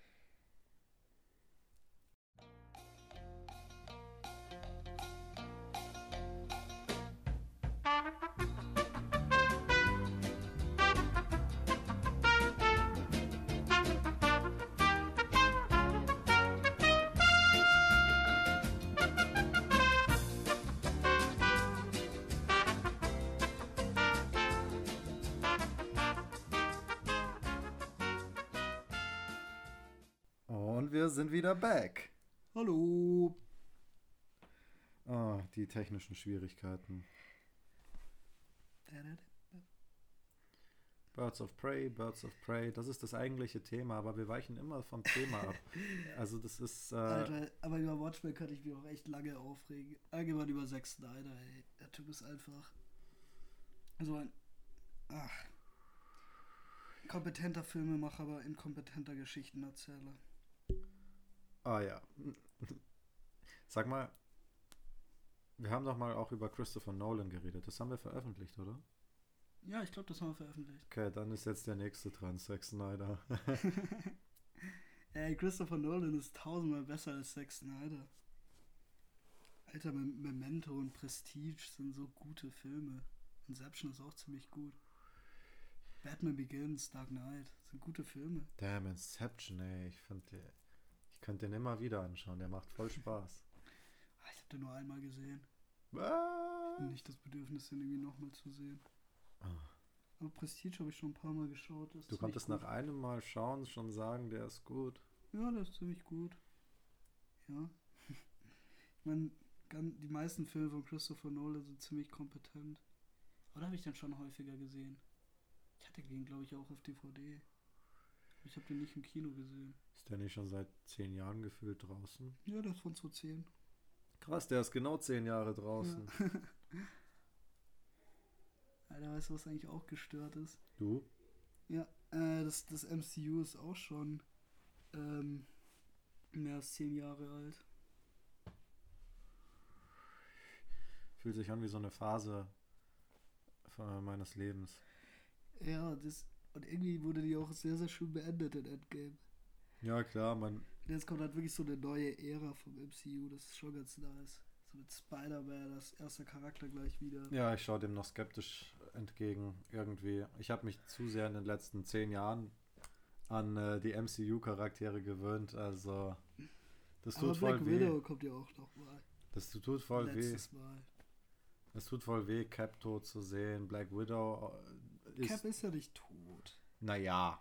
Und wir sind wieder back. Hallo. Ah, die technischen Schwierigkeiten. Birds of Prey, Birds of Prey, das ist das eigentliche Thema, aber wir weichen immer vom Thema ab. Also das ist... Äh, Alter, aber über Watchmen könnte ich mich auch echt lange aufregen. Allgemein über Zack Snyder, ey. Der Typ ist einfach so ein ach, kompetenter Filmemacher, aber inkompetenter Geschichtenerzähler. Ah ja. Sag mal, wir haben doch mal auch über Christopher Nolan geredet. Das haben wir veröffentlicht, oder? Ja, ich glaube, das haben wir veröffentlicht. Okay, dann ist jetzt der nächste dran, Zack Snyder. Ey, Christopher Nolan ist tausendmal besser als Zack Snyder. Alter, Mem- Memento und Prestige sind so gute Filme. Inception ist auch ziemlich gut. Batman Begins, Dark Knight sind gute Filme. Damn, Inception, ey. Ich, find, könnte den immer wieder anschauen. Der macht voll Spaß. Ah, Ich habe den nur einmal gesehen. Was? Nicht das Bedürfnis, den irgendwie nochmal zu sehen. Ah. Aber Prestige habe ich schon ein paar Mal geschaut. Du konntest nach einem Mal schauen schon sagen, der ist gut. Ja, der ist ziemlich gut. Ja. Ich meine, die meisten Filme von Christopher Nolan sind ziemlich kompetent. Oder habe ich den schon häufiger gesehen? Ich hatte den, glaube ich, auch auf DVD. Ich habe den nicht im Kino gesehen. Ist der nicht schon seit zehn Jahren gefühlt draußen? Ja, ist von 2010. Krass, der ist genau zehn Jahre draußen. Alter, weißt du, was eigentlich auch gestört ist? Du? Ja, äh, das, das MCU ist auch schon ähm, mehr als zehn Jahre alt. Fühlt sich an wie so eine Phase äh, meines Lebens. Ja, das, und irgendwie wurde die auch sehr, sehr schön beendet in Endgame. Ja, klar, man. Jetzt kommt halt wirklich so eine neue Ära vom MCU, das ist schon ganz nice. So mit Spider-Man, das erste Charakter gleich wieder. Ja, ich schaue dem noch skeptisch entgegen irgendwie. Ich habe mich zu sehr in den letzten zehn Jahren an äh, die MCU-Charaktere gewöhnt. Also, das Aber tut voll Black weh. Widow kommt ja auch noch mal. Das tut voll weh. Letztes Mal. Es tut voll weh, Cap tot zu sehen. Black Widow ist. Cap ist ja nicht tot. naja,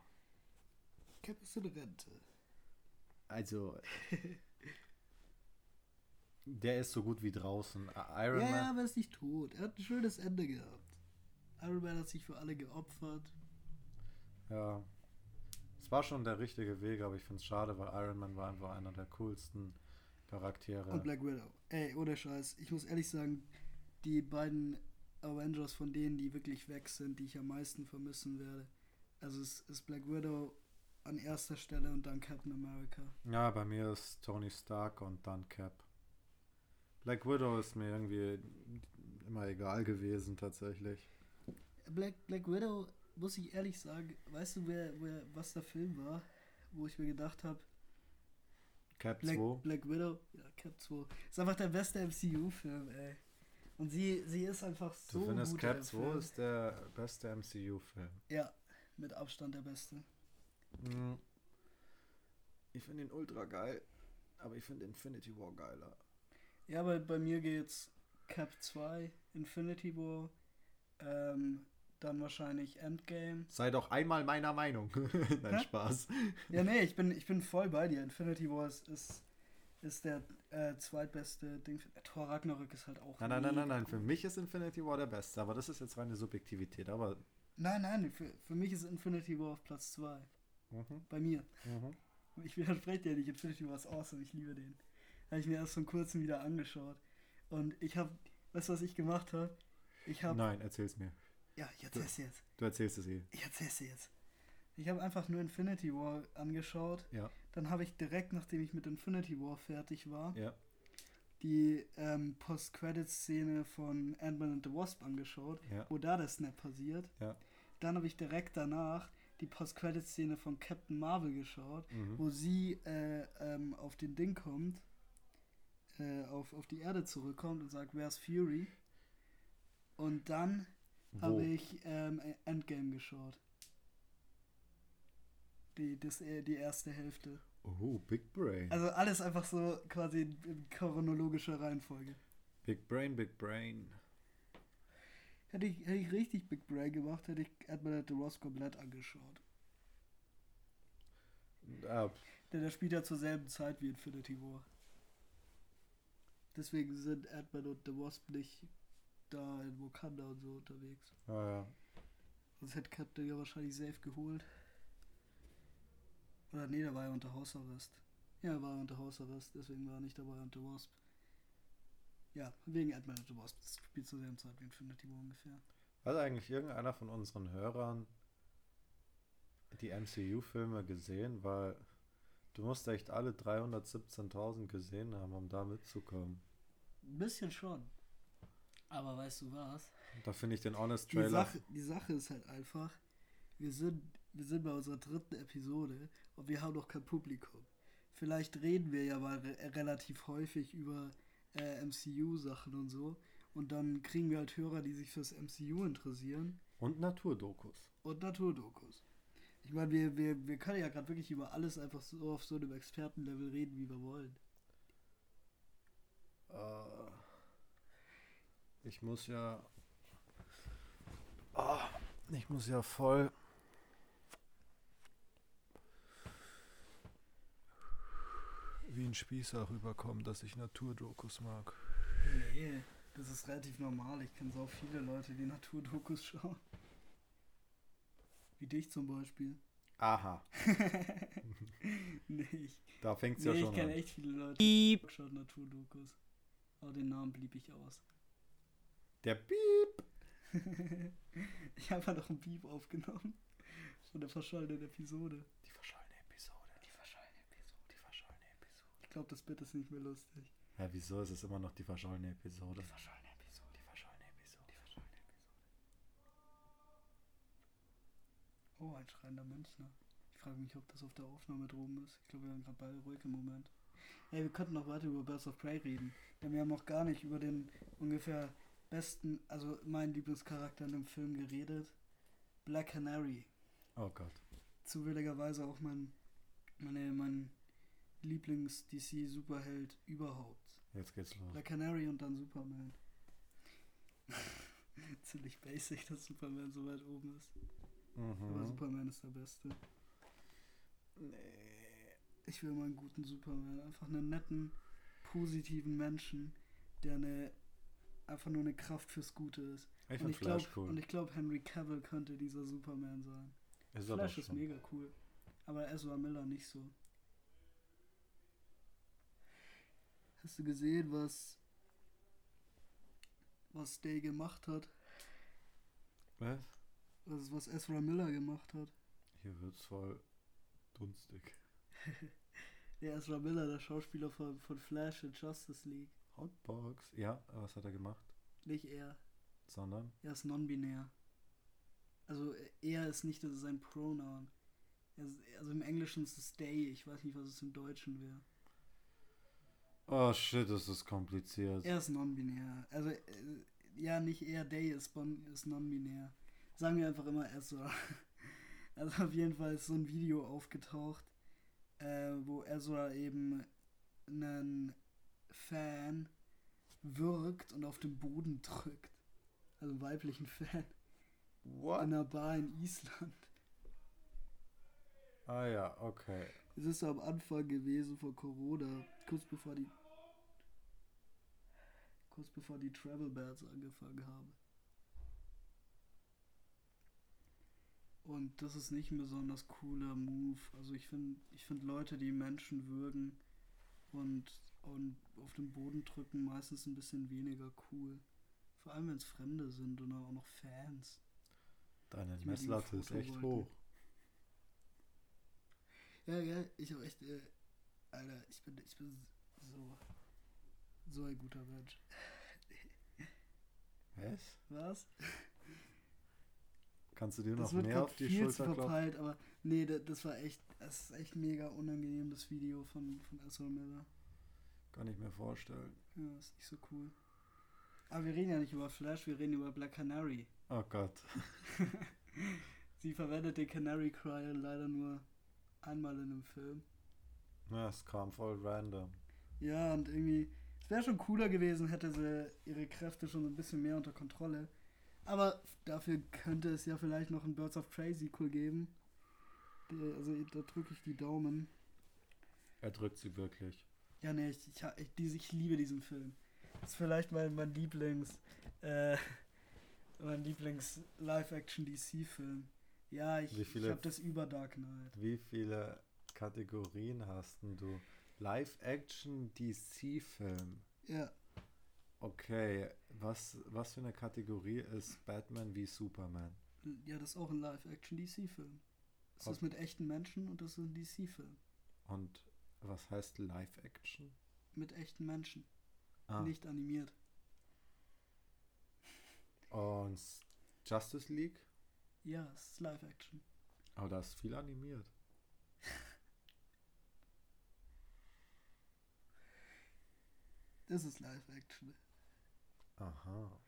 Cap ist in Rente. also. der ist so gut wie draußen. Iron Ja, ja, Man. aber er ist nicht tot. Er hat ein schönes Ende gehabt. Iron Man hat sich für alle geopfert. Ja. Es war schon der richtige Weg, aber ich finde es schade, weil Iron Man war einfach einer der coolsten Charaktere. Und Black Widow. Ey, ohne Scheiß. Ich muss ehrlich sagen, die beiden Avengers von denen, die wirklich weg sind, die ich am meisten vermissen werde. Also es ist Black Widow an erster Stelle und dann Captain America. Ja, bei mir ist Tony Stark und dann Cap. Black Widow ist mir irgendwie immer egal gewesen, tatsächlich. Black, Black Widow, muss ich ehrlich sagen, weißt du, wer, wer, was der Film war, wo ich mir gedacht habe, Cap Black, 2. Black Widow, ja, Cap 2, ist einfach der beste MCU-Film, ey. Und sie, sie ist einfach so Du findest gut Cap im 2 Film. ist der beste MCU-Film. Ja, mit Abstand der beste. Hm. Ich finde ihn ultra geil, aber ich finde Infinity War geiler. Ja, aber bei mir geht's Cap 2, Infinity War, ähm, dann wahrscheinlich Endgame. Sei doch einmal meiner Meinung. Nein, Hä? Spaß. Ja, nee, ich bin, ich bin voll bei dir. Infinity War ist, ist, ist der äh, zweitbeste Ding. Thor Ragnarök ist halt auch. Nein, nein, nein, nein, nein. Für mich ist Infinity War der beste, aber das ist jetzt reine Subjektivität. Aber. Nein, nein, für, für mich ist Infinity War auf Platz 2. Mhm, Bei mir. mhm. Ich widerspreche dir nicht. Infinity War ist awesome. Ich liebe den. Habe ich mir erst vor kurzem wieder angeschaut. Und ich habe, weißt du, was ich gemacht habe? Ich habe. Nein, erzähl's mir. Ja, ich erzähl's dir jetzt. Du erzählst es eh. Ich erzähl's dir jetzt. Ich habe einfach nur Infinity War angeschaut. Ja, Dann habe ich direkt, nachdem ich mit Infinity War fertig war, ja. die ähm, Post-Credit-Szene von Ant-Man and the Wasp angeschaut, Ja. wo da der Snap passiert. Ja. Dann habe ich direkt danach die Post-Credit-Szene von Captain Marvel geschaut, Mhm. wo sie äh, ähm, auf den Ding kommt, äh, auf, auf die Erde zurückkommt und sagt, where's Fury? Und dann habe ich ähm, Endgame geschaut. Die, das, äh, die erste Hälfte. Oh, Big Brain. Also alles einfach so quasi in, chronologischer Reihenfolge. Big Brain, Big Brain. Hätte ich, hätte ich richtig Big Brain gemacht, hätte ich the Wasp komplett angeschaut. Ah, Denn der spielt ja zur selben Zeit wie Infinity War. Deswegen sind Ant-Man und The Wasp nicht da in Wakanda und so unterwegs. ja, ja. Sonst hätte Captain ja wahrscheinlich safe geholt. Oder nee, der war ja unter Hausarrest. Ja, er war unter Hausarrest, deswegen war er nicht dabei unter Wasp. Ja, wegen Ant-Man The Wasp. Das spielt zur selben Zeit wie Infinity War ungefähr. Hat eigentlich irgendeiner von unseren Hörern die MCU-Filme gesehen? Weil du musst echt alle 317.000 gesehen haben, um da mitzukommen. Ein bisschen schon. Aber weißt du was? Da finde ich den Honest Die Trailer. Sache, die Sache ist halt einfach, wir sind, wir sind bei unserer dritten Episode und wir haben noch kein Publikum. Vielleicht reden wir ja mal re relativ häufig über äh, MCU-Sachen und so. Und dann kriegen wir halt Hörer, die sich fürs MCU interessieren Und Naturdokus. und Naturdokus. Ich meine, wir, wir, wir können ja gerade wirklich über alles einfach so auf so einem Expertenlevel reden, wie wir wollen. Äh, ich muss ja. Ah, ich muss ja voll. Wie ein Spießer rüberkommen, dass ich Naturdokus mag. Nee, das ist relativ normal. Ich kenne so viele Leute, die Naturdokus schauen. Wie dich zum Beispiel. Aha, nee, ich, da fängt es nee, ja ich schon kenne an. echt viele Leute, die schauen Naturdokus. Aber den Namen blieb ich aus. Der Piep. ich habe noch ein Beep aufgenommen. Von der verschollenen Episode. Die verschollene Episode. Die verschollene Episode. Die verschollene Episode. Ich glaube, das Bit ist nicht mehr lustig. Ja, wieso ist es immer noch die verschollene Episode? verschollene Episode. Die verschollene Episode. Die verschollene Episode. Oh, ein schreiender Münchner. Ich frage mich, ob das auf der Aufnahme droben ist. Ich glaube, wir haben gerade beide ruhig im Moment. Ey, wir könnten noch weiter über Birds of Prey reden. Denn wir haben noch gar nicht über den ungefähr besten, also meinen Lieblingscharakter in dem Film geredet. Black Canary. Oh Gott. Zufälligerweise auch mein, meine, mein Lieblings-DC-Superheld überhaupt. Jetzt geht's los. Black Canary und dann Superman. Ziemlich basic, dass Superman so weit oben ist. Aber Mhm. Superman ist der Beste. Ich will mal einen guten Superman. Einfach einen netten, positiven Menschen, der eine einfach nur eine Kraft fürs Gute ist. Ich und ich Flash glaube, cool. und ich glaube, Henry Cavill könnte dieser Superman sein. ist Flash ist mega cool. Aber Ezra Miller nicht so. Hast du gesehen, was was Day gemacht hat? Was? Was, was Ezra Miller gemacht hat? Hier wird's voll dunstig. Der Ezra Miller, der Schauspieler von, von Flash in Justice League. Hotbox. Ja, was hat er gemacht? Nicht er. Sondern? Er ist non-binär. Also er ist nicht, das ist sein Pronoun. Ist, also im Englischen ist es they. Ich weiß nicht, was es im Deutschen wäre. Oh shit, das ist kompliziert. Er ist non-binär. Also, äh, ja, nicht er, they ist, bon, ist non-binär. Sagen wir einfach immer Ezra. Also auf jeden Fall ist so ein Video aufgetaucht, äh, wo Ezra eben einen Fan wirkt und auf den Boden drückt. Also einen weiblichen Fan. In What? einer Bar in Island. Ah ja, okay. Es ist am Anfang gewesen von Corona, kurz bevor die kurz bevor die Travel Bans angefangen haben. Und das ist nicht ein besonders cooler Move. Also ich finde, ich finde Leute, die Menschen würgen und, und auf den Boden drücken, meistens ein bisschen weniger cool. Vor allem wenn es Fremde sind und auch noch Fans. Deine Messlatte ist echt hoch. Ja, ja, ich habe echt, äh, Alter, ich bin, ich bin so. So ein guter Mensch. Was? Was? Kannst du dir Das noch mehr auf die viel zu Schulter klopfen? verpeilt, aber nee, da- das war echt, das ist echt mega unangenehm, das Video von, von Ezra Miller. Kann ich mir vorstellen. Ja, ist nicht so cool. Aber wir reden ja nicht über Flash, wir reden über Black Canary. Oh Gott. Sie verwendet den Canary Cry leider nur einmal in einem Film. Ja, es kam voll random. Ja, und irgendwie, es wäre schon cooler gewesen, hätte sie ihre Kräfte schon ein bisschen mehr unter Kontrolle. Aber dafür könnte es ja vielleicht noch ein Birds of Prey Sequel geben. Also da drücke ich die Daumen. Er drückt sie wirklich. Ja, nee, ich, ich, ich, ich liebe diesen Film. Das ist vielleicht mein, mein Lieblings, äh, mein Lieblings Live-Action-DC-Film. Ja, ich, Wie ich viele- habe das über Dark Knight. Wie viele Kategorien hast denn du? Live-Action DC-Film. Ja, Okay, was, was für eine Kategorie ist Batman wie Superman? ja, das ist auch ein Live-Action-DC-Film. Das Ob- ist mit echten Menschen und das ist ein DC-Film. Und was heißt Live-Action? Mit echten Menschen, Ah, nicht animiert. und Justice League? Ja, es ist Live-Action. Aber da ist viel animiert. Das ist Live-Action. Aha.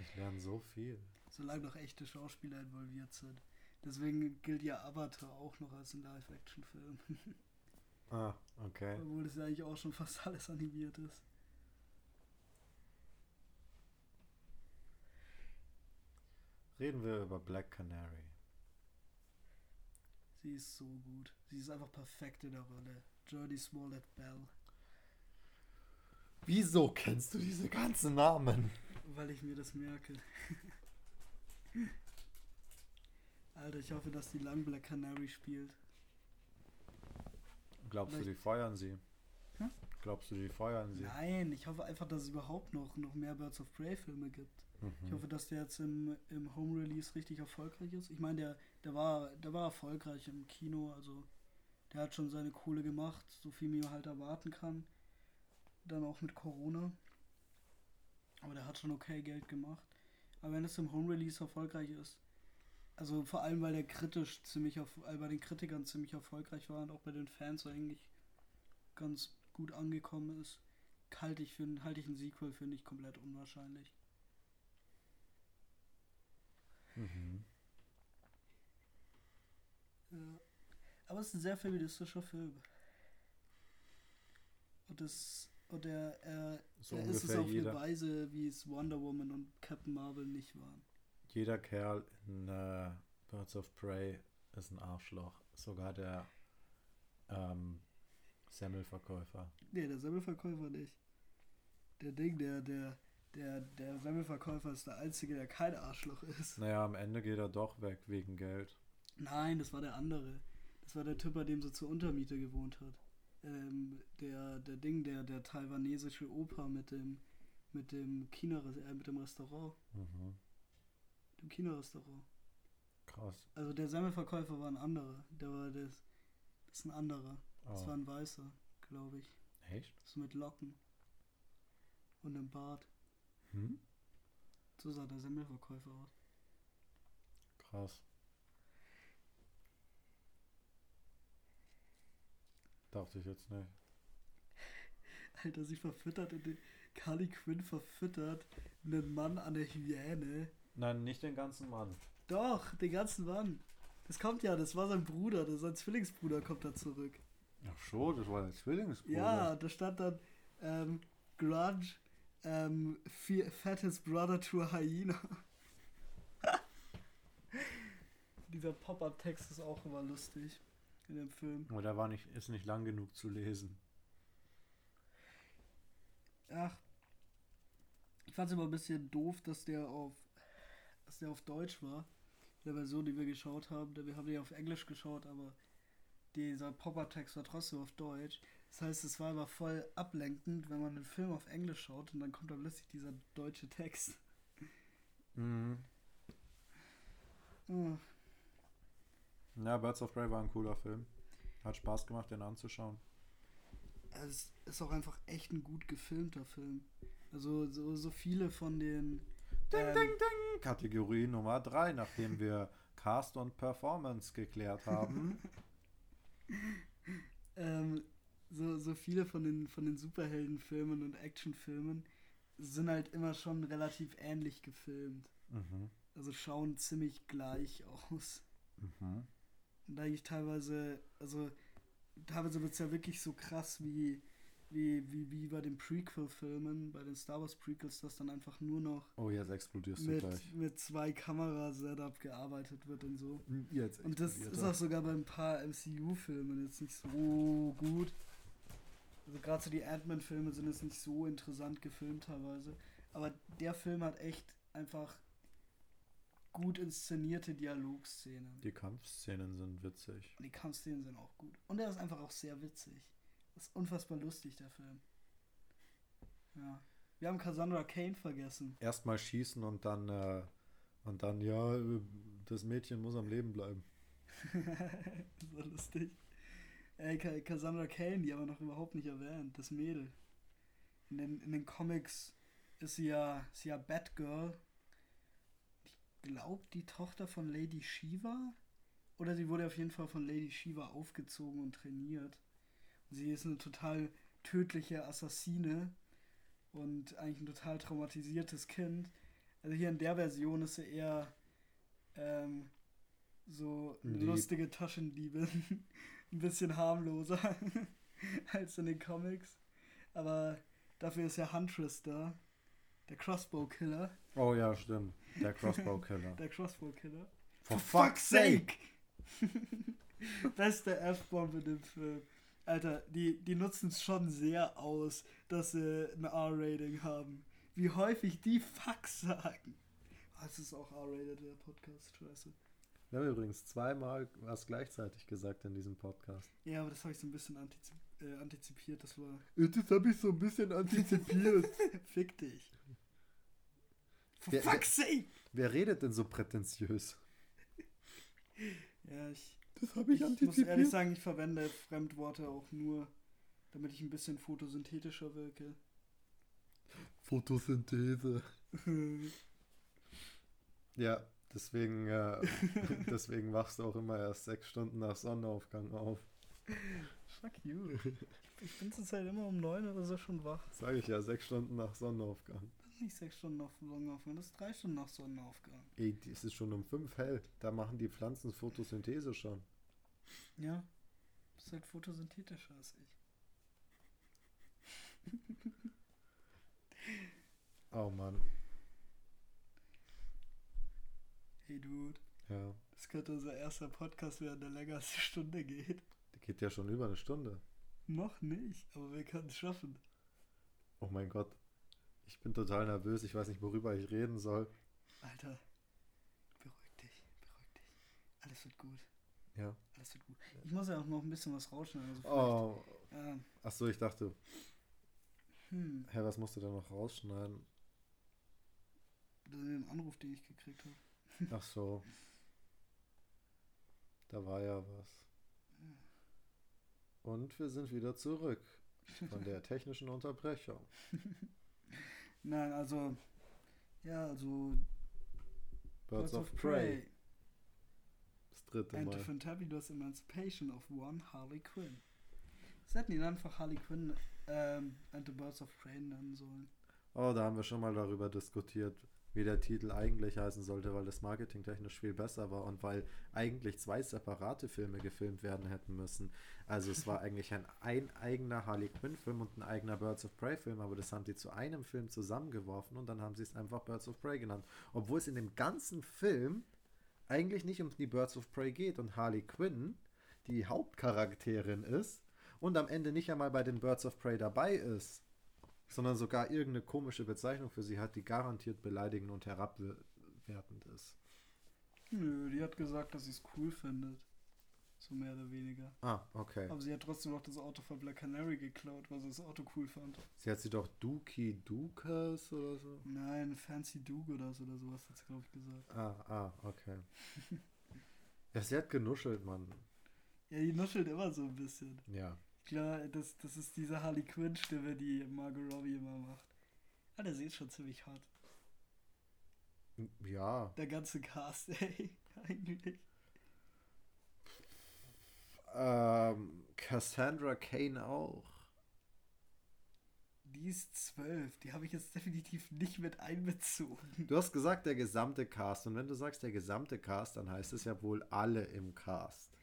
Ich lerne so viel. Solange noch echte Schauspieler involviert sind. Deswegen gilt ja Avatar auch noch als ein Live-Action-Film. Ah, okay. Obwohl es ja eigentlich auch schon fast alles animiert ist. Reden wir über Black Canary. Sie ist so gut. Sie ist einfach perfekt in der Rolle. Jodie Smollett Bell. Wieso kennst du diese ganzen Namen? Weil ich mir das merke. Alter, ich hoffe, dass die lang Black Canary spielt. Glaubst du, Vielleicht- die feuern sie? Hm? Glaubst du, die feuern sie? Nein, ich hoffe einfach, dass es überhaupt noch, noch mehr Birds of Prey Filme gibt. Ich Mhm. hoffe, dass der jetzt im, im Home Release richtig erfolgreich ist. Ich meine, der, der, war, der war erfolgreich im Kino, also der hat schon seine Kohle gemacht, so viel man halt erwarten kann. Dann auch mit Corona. Aber der hat schon okay Geld gemacht. Aber wenn es im Home Release erfolgreich ist, also vor allem, weil der kritisch ziemlich äh, bei den Kritikern ziemlich erfolgreich war und auch bei den Fans eigentlich ganz gut angekommen ist, halte ich, für, halte ich ein Sequel für nicht komplett unwahrscheinlich. Mhm. Ja. Aber es ist ein sehr feministischer Film. Und das und der, er, So er ist es auf jeder, eine Weise, wie es Wonder Woman und Captain Marvel nicht waren. jeder Kerl in äh, Birds of Prey ist ein Arschloch. Sogar der ähm, Semmelverkäufer. Nee, der Semmelverkäufer nicht. Der Ding, der, der, der, der Semmelverkäufer ist der Einzige, der kein Arschloch ist. Naja, am Ende geht er doch weg wegen Geld. Nein, das war der andere. Das war der Typ, bei dem sie zur Untermiete gewohnt hat. Ähm, der, der Ding, der, der taiwanesische Opa mit dem, mit dem Kino, äh, mit dem Restaurant. Mhm. Dem Kinorestaurant. Krass. Also der Semmelverkäufer war ein anderer. Der war das. Das ist ein anderer. Das Oh. war ein weißer, glaube ich. Echt? So mit Locken. Und einem Bart. Hm? So sah der Semmelverkäufer aus. Krass. Dachte ich jetzt nicht. Alter, sie verfüttert in den. Carly Quinn verfüttert einen Mann an der Hyäne. Nein, nicht den ganzen Mann. Doch, den ganzen Mann. Das kommt ja, das war sein Bruder, das sein Zwillingsbruder kommt da zurück. Ach schon, das war der Zwillingsbruder. Ja, da stand dann ähm, Grudge, ähm, fe- fattest brother to a hyena. Dieser Pop-Up-Text ist auch immer lustig in dem Film. Aber der war nicht, ist nicht lang genug zu lesen. Ach, ich fand es immer ein bisschen doof, dass der auf, dass der auf Deutsch war. In der Version, die wir geschaut haben. Wir haben die auf Englisch geschaut, aber dieser Popper-Text war trotzdem auf Deutsch. Das heißt, es war aber voll ablenkend, wenn man einen Film auf Englisch schaut und dann kommt da plötzlich dieser deutsche Text. Mhm. Oh, Ja, Birds of Prey war ein cooler Film. Hat Spaß gemacht, den anzuschauen. es ist auch einfach echt ein gut gefilmter Film. Also so, so viele von den Ding, ähm, ding, ding. Kategorie Nummer 3, nachdem wir Cast und Performance geklärt haben. ähm, so, so viele von den, von den Superheldenfilmen und Actionfilmen sind halt immer schon relativ ähnlich gefilmt. mhm. Also schauen ziemlich gleich aus. Mhm. Und eigentlich teilweise, also teilweise wird es ja wirklich so krass wie, wie, wie, wie bei den Prequel-Filmen, bei den Star Wars Prequels, dass dann einfach nur noch Oh, jetzt explodierst du mit, gleich. mit zwei Kamera-Setup gearbeitet wird und so. Jetzt Und das ist auch sogar bei ein paar MCU-Filmen jetzt nicht so gut. Also gerade so die Ant-Man-Filme sind jetzt nicht so interessant gefilmt teilweise. Aber der Film hat echt einfach gut inszenierte Dialogszenen. Die Kampfszenen sind witzig. Die Kampfszenen sind auch gut. Und er ist einfach auch sehr witzig. Das ist unfassbar lustig, der Film. Ja. Wir haben Cassandra Kane vergessen. Erstmal schießen und dann, äh, und dann, ja, äh, das Mädchen muss am Leben bleiben. so lustig. Ey, Ca- Cassandra Kane, die haben wir noch überhaupt nicht erwähnt. Das Mädel. In den, in den Comics ist sie ja, ist sie ja Batgirl. Ich glaube, die Tochter von Lady Shiva. Oder sie wurde auf jeden Fall von Lady Shiva aufgezogen und trainiert. Sie ist eine total tödliche Assassine und eigentlich ein total traumatisiertes Kind. Also hier in der Version ist sie eher ähm, so eine Lieb. lustige Taschendiebin. ein bisschen harmloser als in den Comics. Aber dafür ist ja Huntress da. Der Crossbow Killer. Oh ja, stimmt. Der Crossbow Killer. Der Crossbow Killer. For fuck's sake! Beste F-Bomb in dem Film. Alter, die, die nutzen es schon sehr aus, dass sie ein R-Rating haben. Wie häufig die Fuck sagen. Oh, es ist auch R-rated, der Podcast, scheiße. Wir haben übrigens zweimal was gleichzeitig gesagt in diesem Podcast. Ja, aber das habe ich so ein bisschen antizip äh, antizipiert. Das war. Das habe ich so ein bisschen antizipiert. Fick dich. For Der- fuck's sake! Wer redet denn so prätentiös? Ja, ich, Das habe ich muss ehrlich sagen, ich verwende Fremdworte auch nur, damit ich ein bisschen photosynthetischer wirke. Photosynthese. Ja, deswegen, äh, deswegen wachst du auch immer erst sechs Stunden nach Sonnenaufgang auf. Fuck you. Ich bin zurzeit immer um neun oder so schon wach. Sage ich ja, sechs Stunden nach Sonnenaufgang. Das ist nicht sechs Stunden nach Sonnenaufgang, das ist drei Stunden nach Sonnenaufgang. Ey, es ist schon um fünf hell. Da machen die Pflanzen Photosynthese schon. Ja. Du bist halt photosynthetischer als ich. Oh Mann. Hey Dude, Ja. das könnte unser erster Podcast werden, der länger als eine Stunde geht. Die geht ja schon über eine Stunde. Noch nicht, aber wir können es schaffen. Oh mein Gott. Ich bin total nervös. Ich weiß nicht, worüber ich reden soll. Alter, beruhig dich, beruhig dich. Alles wird gut, Ja. alles wird gut. Ich muss ja auch noch ein bisschen was rausschneiden. Also Oh. ähm, Achso, ich dachte, hm, hä, was musst du denn noch rausschneiden? den Anruf, den ich gekriegt habe. Ach so. Da war ja was. Und wir sind wieder zurück von der technischen Unterbrechung. Nein, also, ja, also Birds of Prey. Das dritte And the Mal. Fantabulous Emancipation of One Harley Quinn. Das hätten ihn einfach Harley Quinn ähm, and the Birds of Prey nennen sollen. Oh, da haben wir schon mal darüber diskutiert, wie der Titel eigentlich heißen sollte, weil das marketingtechnisch viel besser war und weil eigentlich zwei separate Filme gefilmt werden hätten müssen. Also es war eigentlich ein, ein eigener Harley Quinn-Film und ein eigener Birds of Prey-Film, aber das haben die zu einem Film zusammengeworfen und dann haben sie es einfach Birds of Prey genannt. Obwohl es in dem ganzen Film eigentlich nicht um die Birds of Prey geht und Harley Quinn die Hauptcharakterin ist und am Ende nicht einmal bei den Birds of Prey dabei ist sondern sogar irgendeine komische Bezeichnung für sie hat, die garantiert beleidigend und herabwertend ist. Nö, die hat gesagt, dass sie es cool findet. So mehr oder weniger. Ah, okay. Aber sie hat trotzdem noch das Auto von Black Canary geklaut, weil sie das Auto cool fand. Sie hat sie doch Dookie Dukas oder so. Nein, Fancy Dugodas oder sowas hat sie, glaube ich, gesagt. Ah, ah, okay. ja, sie hat genuschelt, Mann. Ja, die nuschelt immer so ein bisschen. Ja. Klar, das, das ist diese Harley Quinn-Stimme, die Margot Robbie immer macht. Alter, sie ist schon ziemlich hot. Ja. Der ganze Cast, ey, eigentlich. Ähm, Cassandra Kane auch. Die ist zwölf. Die habe ich jetzt definitiv nicht mit einbezogen. Du hast gesagt, der gesamte Cast. Und wenn du sagst, der gesamte Cast, dann heißt es ja wohl alle im Cast.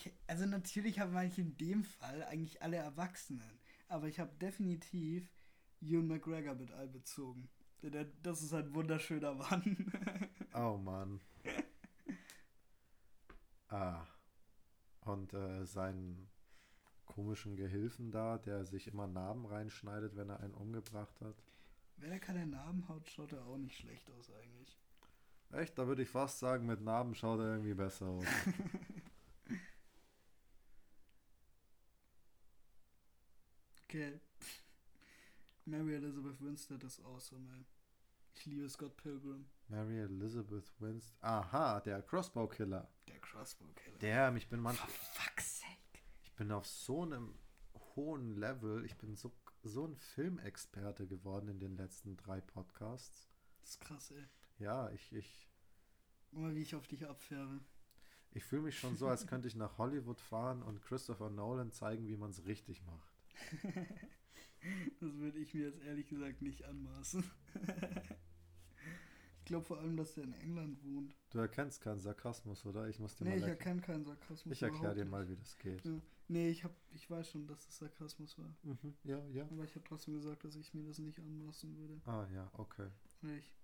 Ich, also natürlich habe ich in dem Fall eigentlich alle Erwachsenen. Aber ich habe definitiv Ewan McGregor mit einbezogen. Das ist ein wunderschöner Mann. Oh Mann. ah. Und äh, seinen komischen Gehilfen da, der sich immer Narben reinschneidet, wenn er einen umgebracht hat. Wenn er keine Narben hat, schaut er auch nicht schlecht aus eigentlich. Echt, da würde ich fast sagen, mit Narben schaut er irgendwie besser aus. Okay. Mary Elizabeth Winstead ist awesome, ey. Ich liebe Scott Pilgrim. Mary Elizabeth Winston. Aha, der Crossbow Killer. Der Crossbow Killer. Der, ich bin manchmal. fuck's sake. Ich bin auf so einem hohen Level. Ich bin so, so ein Filmexperte geworden in den letzten drei Podcasts. Das ist krass, ey. Ja, ich, ich, Guck mal, wie ich auf dich abfärbe. ich fühle mich schon so, als könnte ich nach Hollywood fahren und Christopher Nolan zeigen, wie man es richtig macht. Das würde ich mir jetzt ehrlich gesagt nicht anmaßen. ich glaube vor allem, dass der in England wohnt. Du erkennst keinen Sarkasmus, oder? Ich muss dir Nee, mal ich erkenne keinen Sarkasmus. Ich erkläre dir mal, wie das geht. Ja. Nee, ich, hab, ich weiß schon, dass es Sarkasmus war. Mhm, ja, ja. Aber ich habe trotzdem gesagt, dass ich mir das nicht anmaßen würde. Ah, ja, okay. Ich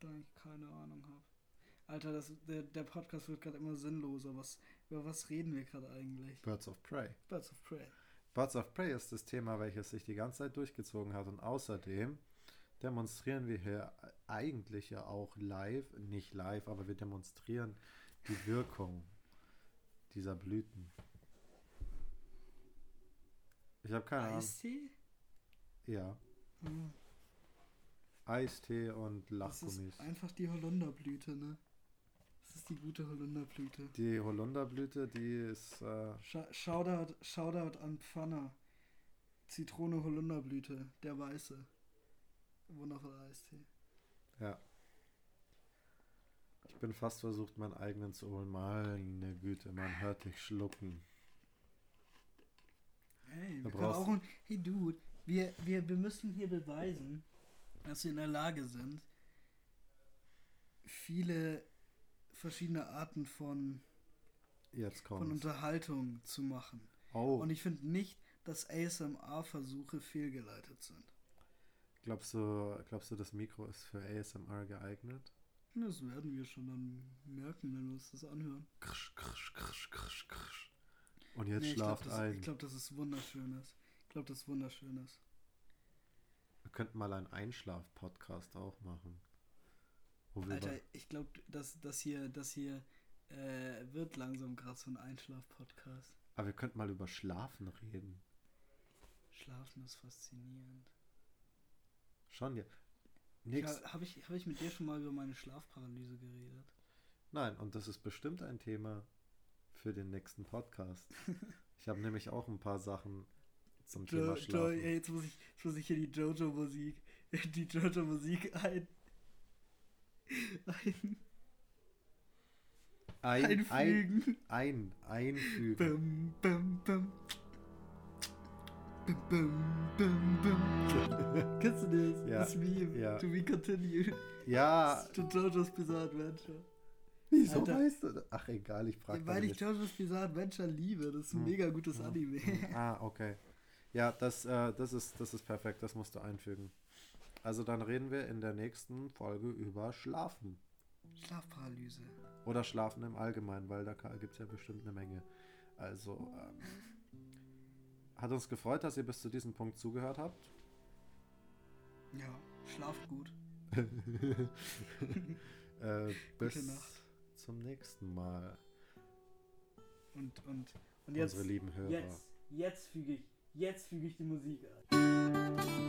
da eigentlich keine Ahnung habe. Alter, das, der, der Podcast wird gerade immer sinnloser. Was, über was reden wir gerade eigentlich? Birds of Prey. Birds of Prey. Birds of Prey ist das Thema, welches sich die ganze Zeit durchgezogen hat. Und außerdem demonstrieren wir hier eigentlich ja auch live, nicht live, aber wir demonstrieren die Wirkung dieser Blüten. Ich habe keine Ahnung. Eistee? Ja, Hm, Eistee und Das Lachgummis. ist einfach die Holunderblüte, ne? Das ist die gute Holunderblüte. Die Holunderblüte, die ist, äh, Scha Shoutout, Shoutout an Pfanner. Zitrone Holunderblüte, der weiße. Wundervoller Eistee. ja. Ich bin fast versucht, meinen eigenen zu holen. Meine Güte, man hört dich schlucken. Hey, wir brauchst- auch ein, hey Dude, wir, wir, wir müssen hier beweisen, dass wir in der Lage sind, viele verschiedene Arten von, von. Unterhaltung zu machen. Oh, Und ich finde nicht, dass ASMR-Versuche fehlgeleitet sind. glaubst du, glaubst du, das Mikro ist für ASMR geeignet? Das werden wir schon dann merken, wenn wir uns das anhören. Krsch, krsch, krsch, krsch, krsch. Und jetzt Nee, glaube, schlaft das, ein. ich glaub, das ist wunderschönes. Ich glaube, das ist wunderschönes. Wir könnten mal einen Einschlaf-Podcast auch machen. Alter, ich glaube, das, das hier, das hier äh, wird langsam gerade so ein Einschlaf-Podcast. aber wir könnten mal über Schlafen reden. Schlafen ist faszinierend. Schon ja. Nix. Ja, Habe ich, hab ich mit dir schon mal über meine Schlafparalyse geredet? Nein, und das ist bestimmt ein Thema für den nächsten Podcast. ich habe nämlich auch ein paar Sachen zum Jo, Thema jo, Schlafen. ey, jetzt, muss ich, jetzt muss ich hier die Jojo-Musik, die Jojo-Musik ein, ein, Ein, ein, einfügen. ein, einfügen. Bum, bum, bum. Bum, bum, bum, bum. Kennst du das? Ja, Das Meme. ja. To be continued. Ja, To Jojo's Bizarre Adventure. wieso Alter. weißt du das? Ach egal, ich frage Weil ich Jojo's Bizarre Adventure liebe. Das ist ein Hm. mega gutes Anime. Ah, okay. Ja, das, äh, das, ist, das ist perfekt, das musst du einfügen. Also dann reden wir in der nächsten Folge über Schlafen. Schlafparalyse. Oder Schlafen im Allgemeinen, weil da gibt es ja bestimmt eine Menge. Also, ähm, hat uns gefreut, dass ihr bis zu diesem Punkt zugehört habt. Ja, schlaft gut. äh, bis zum nächsten Mal, Und, und, und jetzt, unsere lieben Hörer. jetzt, jetzt füge ich, jetzt füge ich die Musik ein.